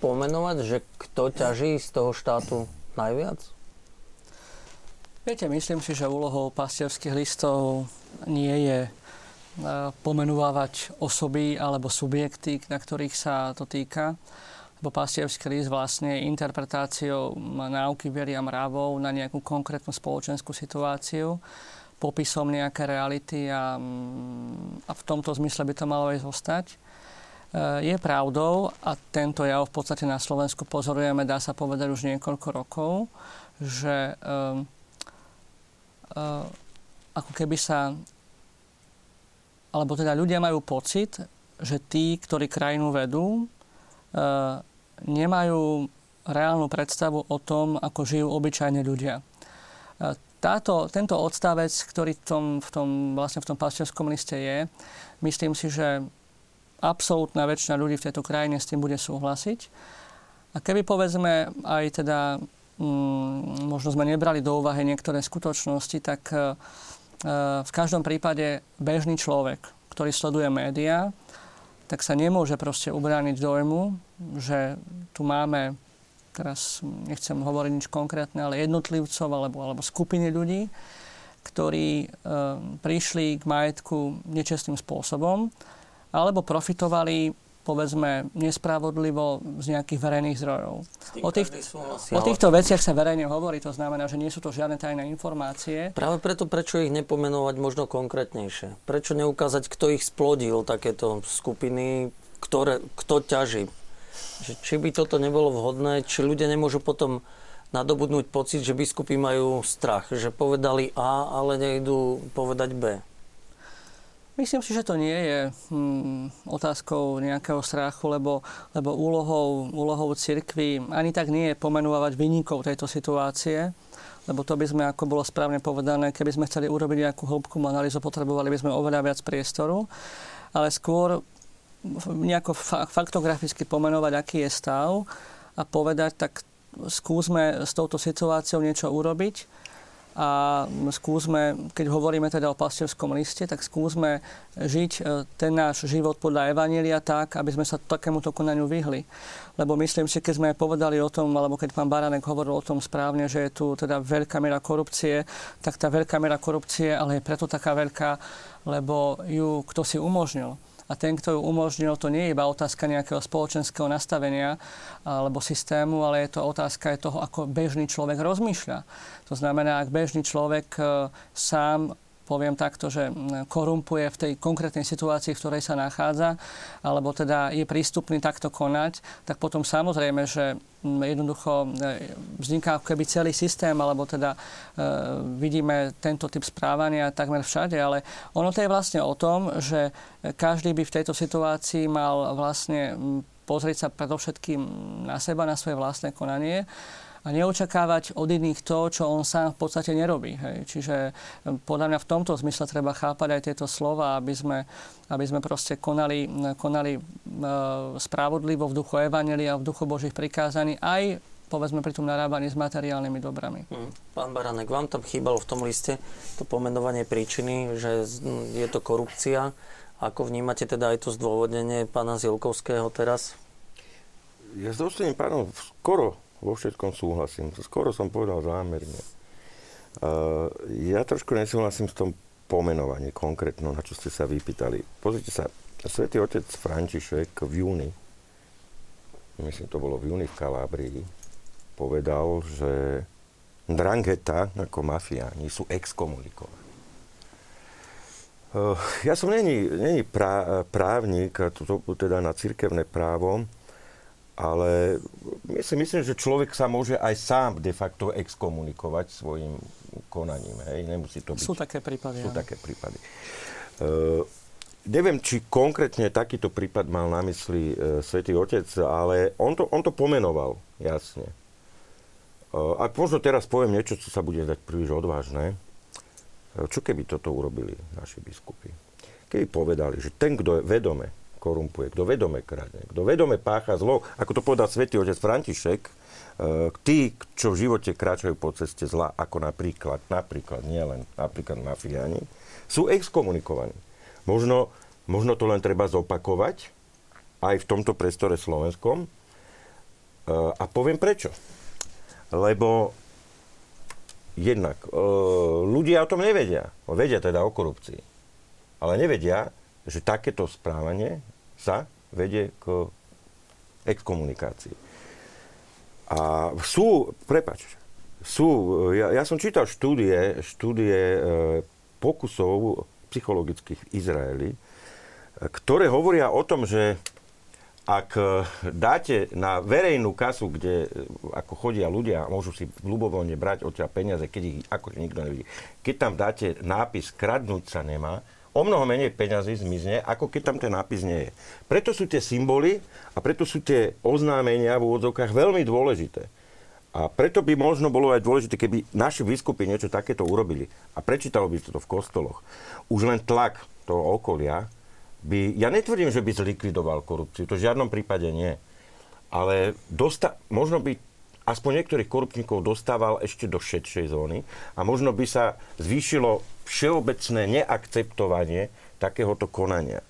pomenovať, že kto ťaží z toho štátu najviac? Viete, myslím si, že úlohou pastierských listov nie je pomenúvať osoby alebo subjekty, na ktorých sa to týka. Lebo pastierský list vlastne je interpretáciou náuky viery a mravov na nejakú konkrétnu spoločenskú situáciu, popisom nejaké reality a, a v tomto zmysle by to malo aj zostať. E, je pravdou, a tento jav v podstate na Slovensku pozorujeme, dá sa povedať, už niekoľko rokov, že um, uh, ako keby sa alebo teda ľudia majú pocit, že tí, ktorí krajinu vedú, e, nemajú reálnu predstavu o tom, ako žijú obyčajní ľudia. E, táto, tento odstavec, ktorý v tom, v tom, vlastne v tom pastierskom liste je, myslím si, že absolútna väčšina ľudí v tejto krajine s tým bude súhlasiť. A keby povedzme aj teda, mm, možno sme nebrali do úvahy niektoré skutočnosti, tak Eh, v každom prípade bežný človek, ktorý sleduje médiá, tak sa nemôže proste ubrániť dojmu, že tu máme, teraz nechcem hovoriť nič konkrétne, ale jednotlivcov alebo, alebo skupiny ľudí, ktorí e, prišli k majetku nečestným spôsobom alebo profitovali povedzme, nespravodlivo z nejakých verejných zdrojov. O, tých, o týchto veciach sa verejne hovorí, to znamená, že nie sú to žiadne tajné informácie. Práve preto, prečo ich nepomenovať možno konkrétnejšie? Prečo neukázať, kto ich splodil, takéto skupiny, ktoré, kto ťaží? Či by toto nebolo vhodné, či ľudia nemôžu potom nadobudnúť pocit, že biskupy majú strach, že povedali A, ale nejdú povedať B. Myslím si, že to nie je hm, otázkou nejakého strachu, lebo, lebo úlohou, úlohou cirkvi ani tak nie je pomenúvať vynikov tejto situácie, lebo to by sme, ako bolo správne povedané, keby sme chceli urobiť nejakú hĺbkú analýzu, potrebovali by sme oveľa viac priestoru, ale skôr nejako fa- faktograficky pomenovať, aký je stav a povedať, tak skúsme s touto situáciou niečo urobiť a skúsme, keď hovoríme teda o pastierskom liste, tak skúsme žiť e, ten náš život podľa Evanília tak, aby sme sa takémuto konaniu vyhli. Lebo myslím si, keď sme povedali o tom, alebo keď pán Baranek hovoril o tom správne, že je tu teda veľká miera korupcie, tak tá veľká miera korupcie, ale je preto taká veľká, lebo ju kto si umožnil. A ten, kto ju umožnil, to nie je iba otázka nejakého spoločenského nastavenia alebo systému, ale je to otázka aj toho, ako bežný človek rozmýšľa. To znamená, ak bežný človek e, sám poviem takto, že mm, korumpuje v tej konkrétnej situácii, v ktorej sa nachádza, alebo teda je prístupný takto konať, tak potom samozrejme, že mm, jednoducho e, vzniká ako keby celý systém, alebo teda e, vidíme tento typ správania takmer všade, ale ono to je vlastne o tom, že každý by v tejto situácii mal vlastne mm, pozrieť sa predovšetkým na seba, na svoje vlastné konanie a neočakávať od iných to, čo on sám v podstate nerobí. Hej. Čiže e, podľa mňa v tomto zmysle treba chápať aj tieto slova, aby sme, aby sme proste konali, konali e, spravodlivo v duchu Evangelia, v duchu Božích prikázaní, aj povedzme pri tom narábaní s materiálnymi dobrami. Hm. Pán Baranek, vám tam chýbalo v tom liste to pomenovanie príčiny, že z- je to korupcia. Ako vnímate teda aj to zdôvodnenie pána Zilkovského teraz? Ja s pánom skoro vo všetkom súhlasím. Skoro som povedal zámerne. Uh, ja trošku nesúhlasím s tom pomenovanie konkrétno, na čo ste sa vypýtali. Pozrite sa, svätý otec František v júni, myslím to bolo v júni v Kalábrii, povedal, že Drangheta ako mafiáni sú exkomunikovaní. Ja som není, není prá, právnik, to, to, teda na cirkevné právo, ale my si myslím, že človek sa môže aj sám de facto exkomunikovať svojim konaním. Hej? Nemusí to byť. Sú také prípady. Sú áno. také prípady. Uh, neviem, či konkrétne takýto prípad mal na mysli uh, Svetý Otec, ale on to, on to pomenoval, jasne. Uh, ak možno teraz poviem niečo, čo sa bude zdať príliš odvážne, uh, čo keby toto urobili naši biskupy? Keby povedali, že ten, kto je vedome korumpuje, kto vedome kradne, kto vedome pácha zlo, ako to povedal svätý otec František, e, tí, čo v živote kráčajú po ceste zla, ako napríklad, napríklad, nielen napríklad mafiáni, sú exkomunikovaní. Možno, možno to len treba zopakovať aj v tomto priestore slovenskom. E, A poviem prečo. Lebo jednak e, ľudia o tom nevedia. Vedia teda o korupcii. Ale nevedia, že takéto správanie sa vedie k exkomunikácii. A sú, prepač, sú, ja, ja som čítal štúdie, štúdie e, pokusov psychologických v Izraeli, ktoré hovoria o tom, že ak e, dáte na verejnú kasu, kde e, ako chodia ľudia, môžu si ľubovoľne brať odtiaľ peniaze, keď ich akože nikto nevidí. Keď tam dáte nápis kradnúť sa nemá, o mnoho menej peňazí zmizne, ako keď tam ten nápis nie je. Preto sú tie symboly a preto sú tie oznámenia v úvodzovkách veľmi dôležité. A preto by možno bolo aj dôležité, keby naši biskupy niečo takéto urobili a prečítalo by to v kostoloch. Už len tlak toho okolia by, ja netvrdím, že by zlikvidoval korupciu, to v žiadnom prípade nie. Ale dosta, možno by aspoň niektorých korupčníkov dostával ešte do šedšej zóny a možno by sa zvýšilo všeobecné neakceptovanie takéhoto konania.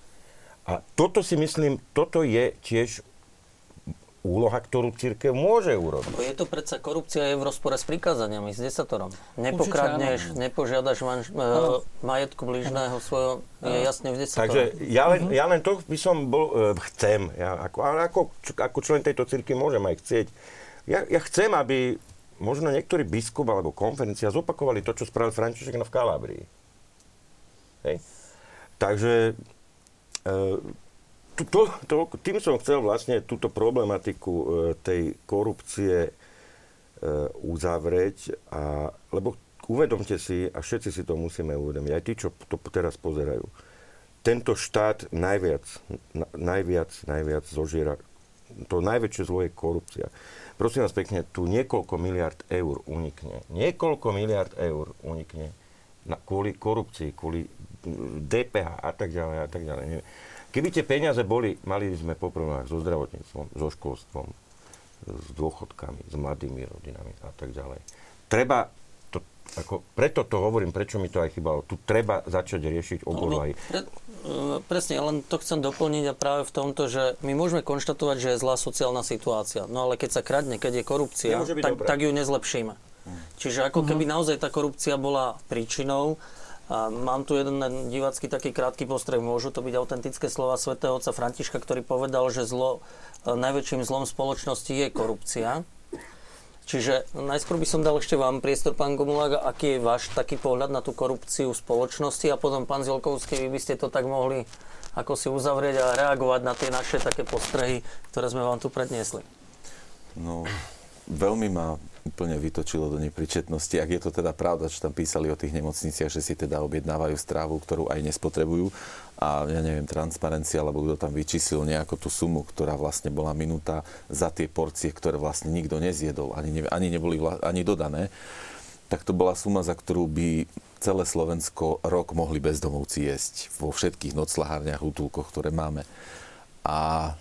A toto si myslím, toto je tiež úloha, ktorú církev môže urobiť. Je to predsa korupcia je v rozpore s prikázaniami, s desatorom. Nepokradneš, nepožiadaš manž, uh, majetku blížneho svojho, je jasne v desatorom. Takže ja len, ja len to by som bol, uh, chcem, ja ako, ale ako, ako člen tejto círky môžem aj chcieť. Ja, ja chcem, aby možno niektorý biskup alebo konferencia zopakovali to, čo spravil František v Kalábrii. Hej. Takže uh, to, to, tým som chcel vlastne túto problematiku e, tej korupcie e, uzavrieť, a, lebo uvedomte si, a všetci si to musíme uvedomiť, aj tí, čo to teraz pozerajú, tento štát najviac, najviac, najviac zožiera, to najväčšie zlo je korupcia. Prosím vás pekne, tu niekoľko miliard eur unikne. Niekoľko miliard eur unikne na, kvôli korupcii, kvôli DPH a tak ďalej a tak ďalej. Keby tie peniaze boli, mali by sme poprvé so zdravotníctvom, so školstvom, s dôchodkami, s mladými rodinami a tak ďalej. Treba to, ako, preto to hovorím, prečo mi to aj chýbalo. Tu treba začať riešiť oboru aj... E, presne, len to chcem doplniť a práve v tomto, že my môžeme konštatovať, že je zlá sociálna situácia. No ale keď sa kradne, keď je korupcia, tak, tak ju nezlepšíme. Čiže ako keby naozaj tá korupcia bola príčinou, a mám tu jeden divácky taký krátky postreh. Môžu to byť autentické slova svätého otca Františka, ktorý povedal, že zlo, e, najväčším zlom spoločnosti je korupcia. Čiže najskôr by som dal ešte vám priestor, pán Gomulák, aký je váš taký pohľad na tú korupciu v spoločnosti a potom, pán Zilkovský, vy by ste to tak mohli ako si uzavrieť a reagovať na tie naše také postrehy, ktoré sme vám tu predniesli. No, veľmi ma úplne vytočilo do nepričetnosti. Ak je to teda pravda, čo tam písali o tých nemocniciach, že si teda objednávajú strávu, ktorú aj nespotrebujú a ja neviem, transparencia, alebo kto tam vyčíslil nejakú tú sumu, ktorá vlastne bola minúta za tie porcie, ktoré vlastne nikto nezjedol, ani, ne, ani neboli vla, ani dodané, tak to bola suma, za ktorú by celé Slovensko rok mohli bezdomovci jesť vo všetkých noclahárniach, útulkoch, ktoré máme. A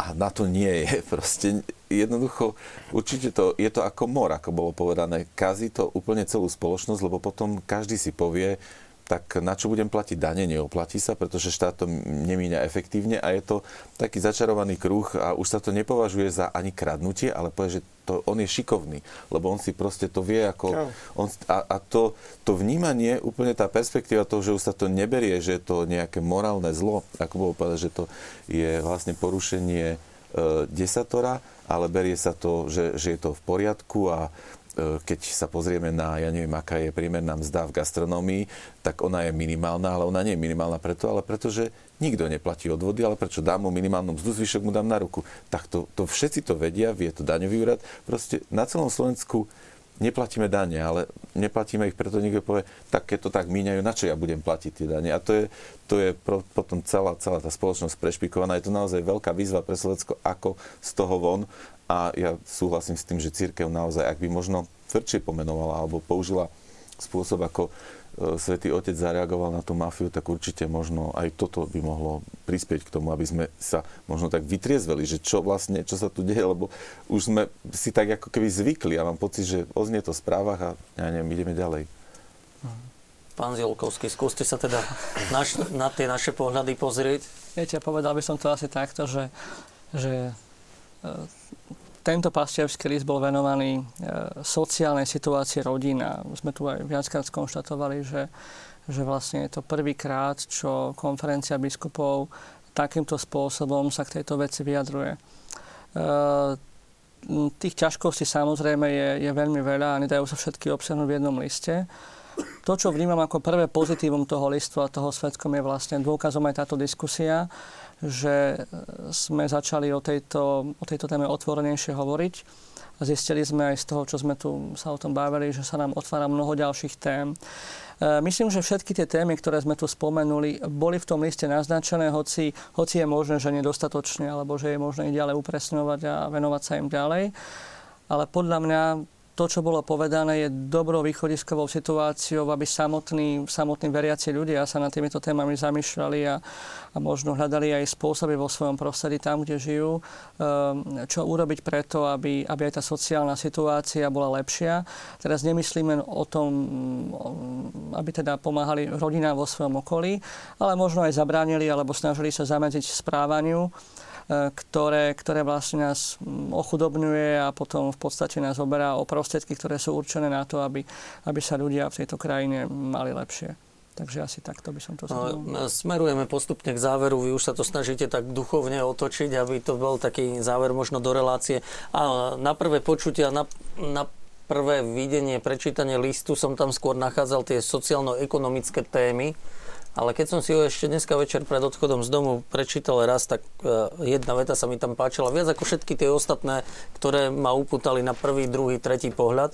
a na to nie je. Proste jednoducho, určite to, je to ako mor, ako bolo povedané. Kazí to úplne celú spoločnosť, lebo potom každý si povie, tak na čo budem platiť dane, neoplatí sa, pretože štát to nemíňa efektívne a je to taký začarovaný kruh a už sa to nepovažuje za ani kradnutie, ale povie, že to, on je šikovný, lebo on si proste to vie ako... On, a a to, to vnímanie, úplne tá perspektíva toho, že už sa to neberie, že je to nejaké morálne zlo, ako bolo povedať, že to je vlastne porušenie e, desatora, ale berie sa to, že, že je to v poriadku a keď sa pozrieme na, ja neviem, aká je priemerná mzda v gastronómii, tak ona je minimálna, ale ona nie je minimálna preto, ale preto, že nikto neplatí odvody, ale prečo dám mu minimálnu mzdu, zvyšok mu dám na ruku. Tak to, to všetci to vedia, vie to daňový úrad. Proste na celom Slovensku neplatíme dane, ale neplatíme ich, preto niekto povie, tak keď to tak míňajú, na čo ja budem platiť tie dane? A to je, to je potom celá, celá tá spoločnosť prešpikovaná. Je to naozaj veľká výzva pre Slovensko, ako z toho von. A ja súhlasím s tým, že církev naozaj, ak by možno tvrdšie pomenovala alebo použila spôsob, ako e, Svetý Otec zareagoval na tú mafiu, tak určite možno aj toto by mohlo prispieť k tomu, aby sme sa možno tak vytriezveli, že čo vlastne, čo sa tu deje, lebo už sme si tak ako keby zvykli a mám pocit, že oznie to v správach a ja neviem, ideme ďalej. Pán Zilkovský, skúste sa teda naš, na tie naše pohľady pozrieť. Viete, povedal by som to asi takto, že, že e, tento pastierský list bol venovaný e, sociálnej situácii rodín a sme tu aj viackrát skonštatovali, že, že vlastne je to prvýkrát, čo konferencia biskupov takýmto spôsobom sa k tejto veci vyjadruje. E, tých ťažkostí samozrejme je, je veľmi veľa a nedajú sa všetky obsiahnuť v jednom liste. To, čo vnímam ako prvé pozitívum toho listu a toho svetkom je vlastne dôkazom aj táto diskusia, že sme začali o tejto, o tejto téme otvorenejšie hovoriť. Zistili sme aj z toho, čo sme tu sa o tom bavili, že sa nám otvára mnoho ďalších tém. E, myslím, že všetky tie témy, ktoré sme tu spomenuli, boli v tom liste naznačené, hoci, hoci je možné, že nedostatočne, alebo že je možné ich ďalej upresňovať a venovať sa im ďalej. Ale podľa mňa to, čo bolo povedané, je dobrou východiskovou situáciou, aby samotní, samotní veriaci ľudia sa nad týmito témami zamýšľali a, a možno hľadali aj spôsoby vo svojom prostredí tam, kde žijú, ehm, čo urobiť preto, aby, aby aj tá sociálna situácia bola lepšia. Teraz nemyslíme o tom, aby teda pomáhali rodinám vo svojom okolí, ale možno aj zabránili alebo snažili sa zamedziť správaniu ktoré, ktoré vlastne nás mm, ochudobňuje a potom v podstate nás oberá o prostriedky, ktoré sú určené na to, aby, aby sa ľudia v tejto krajine mali lepšie. Takže asi takto by som to zhrnul. No, smerujeme postupne k záveru. Vy už sa to snažíte tak duchovne otočiť, aby to bol taký záver možno do relácie. A na prvé počutia, na, na prvé videnie, prečítanie listu som tam skôr nachádzal tie sociálno-ekonomické témy. Ale keď som si ho ešte dneska večer pred odchodom z domu prečítal raz, tak e, jedna veta sa mi tam páčila viac ako všetky tie ostatné, ktoré ma upútali na prvý, druhý, tretí pohľad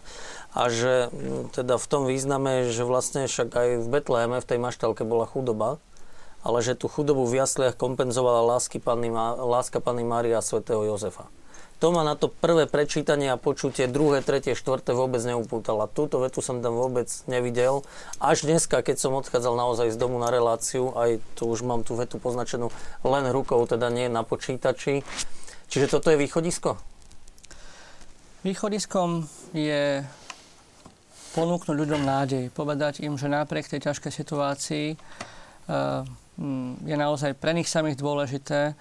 a že teda v tom význame, že vlastne však aj v Betleheme, v tej maštalke bola chudoba, ale že tú chudobu v jasliach kompenzovala lásky Panny, láska Panny Mária a svätého Jozefa. To ma na to prvé prečítanie a počutie, druhé, tretie, štvrté vôbec neupútala. Túto vetu som tam vôbec nevidel. Až dneska, keď som odchádzal naozaj z domu na reláciu, aj tu už mám tú vetu poznačenú len rukou, teda nie na počítači. Čiže toto je východisko? Východiskom je ponúknuť ľuďom nádej, povedať im, že napriek tej ťažkej situácii eh, je naozaj pre nich samých dôležité,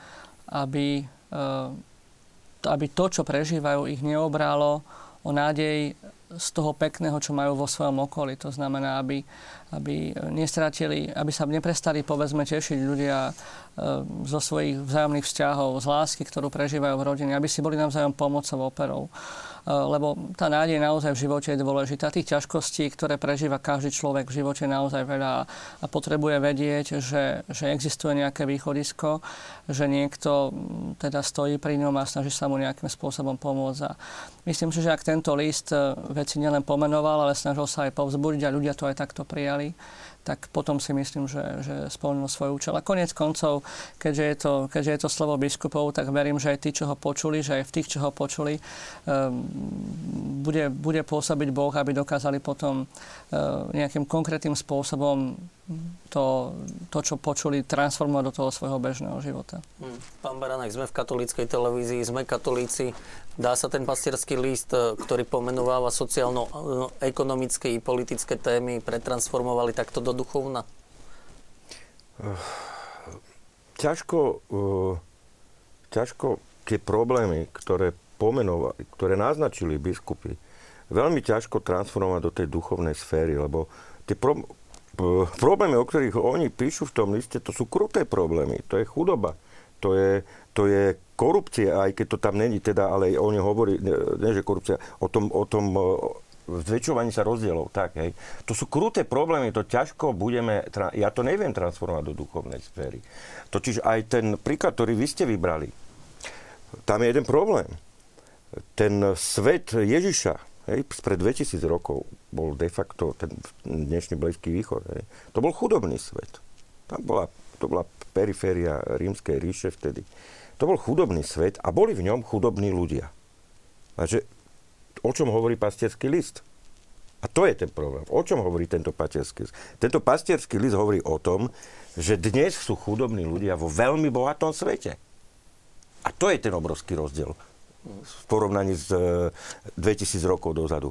aby, eh, aby to, čo prežívajú, ich neobralo o nádej z toho pekného, čo majú vo svojom okolí. To znamená, aby, aby nestratili, aby sa neprestali, povedzme, tešiť ľudia e, zo svojich vzájomných vzťahov, z lásky, ktorú prežívajú v rodine, aby si boli navzájom pomocou operou. Eh, lebo tá nádej naozaj v živote je dôležitá. Tých ťažkostí, ktoré prežíva každý človek v živote naozaj veľa a potrebuje vedieť, že, že existuje nejaké východisko, že niekto mm, teda stojí pri ňom a snaží sa mu nejakým spôsobom pomôcť. A myslím si, že ak tento list eh, veci nielen pomenoval, ale snažil sa aj povzbudiť a ľudia to aj takto prijali, tak potom si myslím, že, že splnil svoj účel. A konec koncov, keďže je, to, keďže je to slovo biskupov, tak verím, že aj tí, čo ho počuli, že aj v tých, čo ho počuli, um, bude, bude pôsobiť Boh, aby dokázali potom uh, nejakým konkrétnym spôsobom to, to, čo počuli, transformovať do toho svojho bežného života. Hm. Pán Baranek, sme v katolíckej televízii, sme katolíci. Dá sa ten pastierský list, e, ktorý pomenováva sociálno-ekonomické i politické témy, pretransformovali takto do duchovna? Ťažko, e, ťažko tie problémy, ktoré pomenovali, ktoré naznačili biskupy, veľmi ťažko transformovať do tej duchovnej sféry, lebo tie pro, problémy, o ktorých oni píšu v tom liste, to sú kruté problémy. To je chudoba, to je, to je korupcia, aj keď to tam není, teda, ale oni hovorí, nie že korupcia, o tom, o tom zväčšovaní sa rozdielov. Tak, hej. To sú kruté problémy, to ťažko budeme, ja to neviem transformovať do duchovnej sféry. Totiž aj ten príklad, ktorý vy ste vybrali, tam je jeden problém. Ten svet Ježiša, Hej, pred 2000 rokov bol de facto ten dnešný Blízky východ. Hej. To bol chudobný svet. Tam bola, to bola periféria rímskej ríše vtedy. To bol chudobný svet a boli v ňom chudobní ľudia. Takže o čom hovorí pastierský list? A to je ten problém. O čom hovorí tento pastierský list? Tento pastierský list hovorí o tom, že dnes sú chudobní ľudia vo veľmi bohatom svete. A to je ten obrovský rozdiel v porovnaní s 2000 e, rokov dozadu.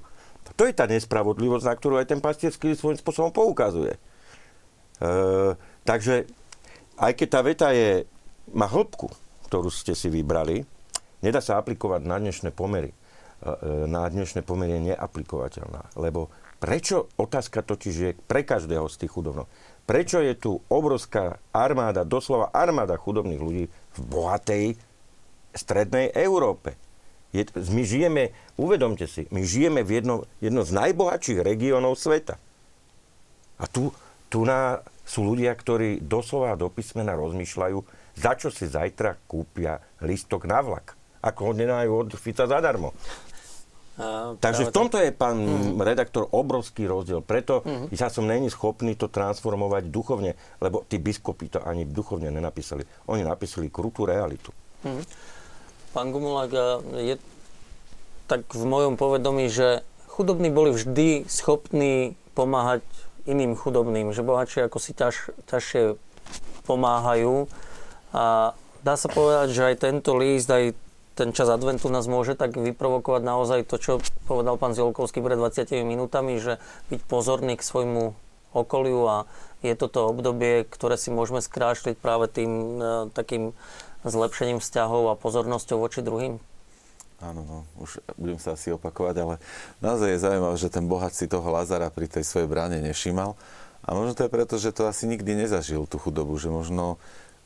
To je tá nespravodlivosť, na ktorú aj ten pastierský svojím spôsobom poukazuje. E, takže aj keď tá veta je, má hĺbku, ktorú ste si vybrali, nedá sa aplikovať na dnešné pomery. E, e na dnešné pomery je neaplikovateľná. Lebo prečo, otázka totiž je pre každého z tých chudobnov, prečo je tu obrovská armáda, doslova armáda chudobných ľudí v bohatej strednej Európe? Je, my žijeme, uvedomte si, my žijeme v jedno, jedno z najbohatších regiónov sveta. A tu, tu na, sú ľudia, ktorí doslova do písmena rozmýšľajú, za čo si zajtra kúpia listok na vlak. Ako ho nenajú od Fica zadarmo. A, Takže v tomto je, pán mm. redaktor, obrovský rozdiel. Preto mm. ja som není schopný to transformovať duchovne, lebo tí biskupy to ani duchovne nenapísali. Oni napísali krutú realitu. Mm. Pán Gumulák, je tak v mojom povedomí, že chudobní boli vždy schopní pomáhať iným chudobným, že bohatšie ako si ťaž, ťažšie pomáhajú. A dá sa povedať, že aj tento líst, aj ten čas adventu nás môže tak vyprovokovať naozaj to, čo povedal pán Zielkovský pred 20 minútami, že byť pozorný k svojmu okoliu a je toto obdobie, ktoré si môžeme skrášliť práve tým e, takým zlepšením vzťahov a pozornosťou voči druhým? Áno, no, už budem sa asi opakovať, ale naozaj je zaujímavé, že ten bohat si toho Lazara pri tej svojej bráne nevšímal. A možno to je preto, že to asi nikdy nezažil, tú chudobu. Že možno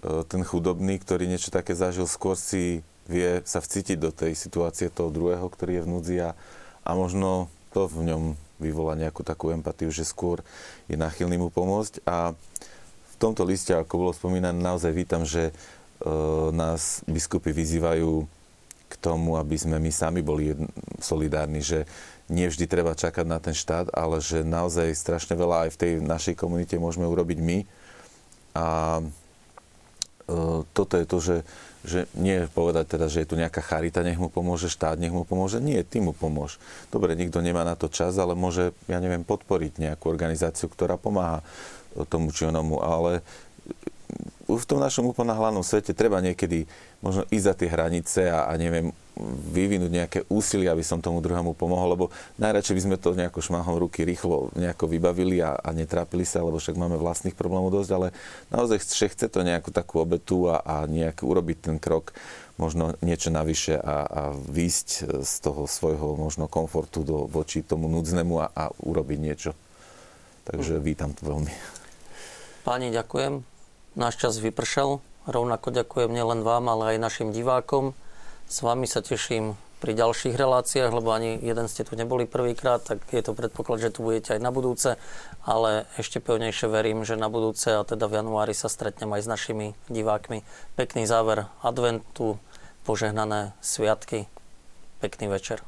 e, ten chudobný, ktorý niečo také zažil, skôr si vie sa vcítiť do tej situácie toho druhého, ktorý je v núdzi a, a možno to v ňom vyvolá nejakú takú empatiu, že skôr je nachylný mu pomôcť. A v tomto liste, ako bolo spomínané, naozaj vítam, že e, nás biskupy vyzývajú k tomu, aby sme my sami boli solidárni, že nie vždy treba čakať na ten štát, ale že naozaj strašne veľa aj v tej našej komunite môžeme urobiť my. A e, toto je to, že, že nie povedať teda, že je tu nejaká charita, nech mu pomôže, štát nech mu pomôže. Nie, ty mu pomôž. Dobre, nikto nemá na to čas, ale môže, ja neviem, podporiť nejakú organizáciu, ktorá pomáha tomu či onomu, ale v tom našom úplne hlavnom svete treba niekedy možno ísť za tie hranice a, a neviem, vyvinúť nejaké úsilie, aby som tomu druhému pomohol, lebo najradšej by sme to nejako šmahom ruky rýchlo nejako vybavili a, a netrápili sa, lebo však máme vlastných problémov dosť, ale naozaj chce, to nejakú takú obetu a, a nejak urobiť ten krok, možno niečo navyše a, a výjsť z toho svojho možno komfortu do, voči tomu núdznemu a, a urobiť niečo. Takže vítam to veľmi. Páni, ďakujem. Náš čas vypršal. Rovnako ďakujem nielen vám, ale aj našim divákom. S vami sa teším pri ďalších reláciách, lebo ani jeden ste tu neboli prvýkrát, tak je to predpoklad, že tu budete aj na budúce, ale ešte pevnejšie verím, že na budúce a teda v januári sa stretnem aj s našimi divákmi. Pekný záver adventu, požehnané sviatky, pekný večer.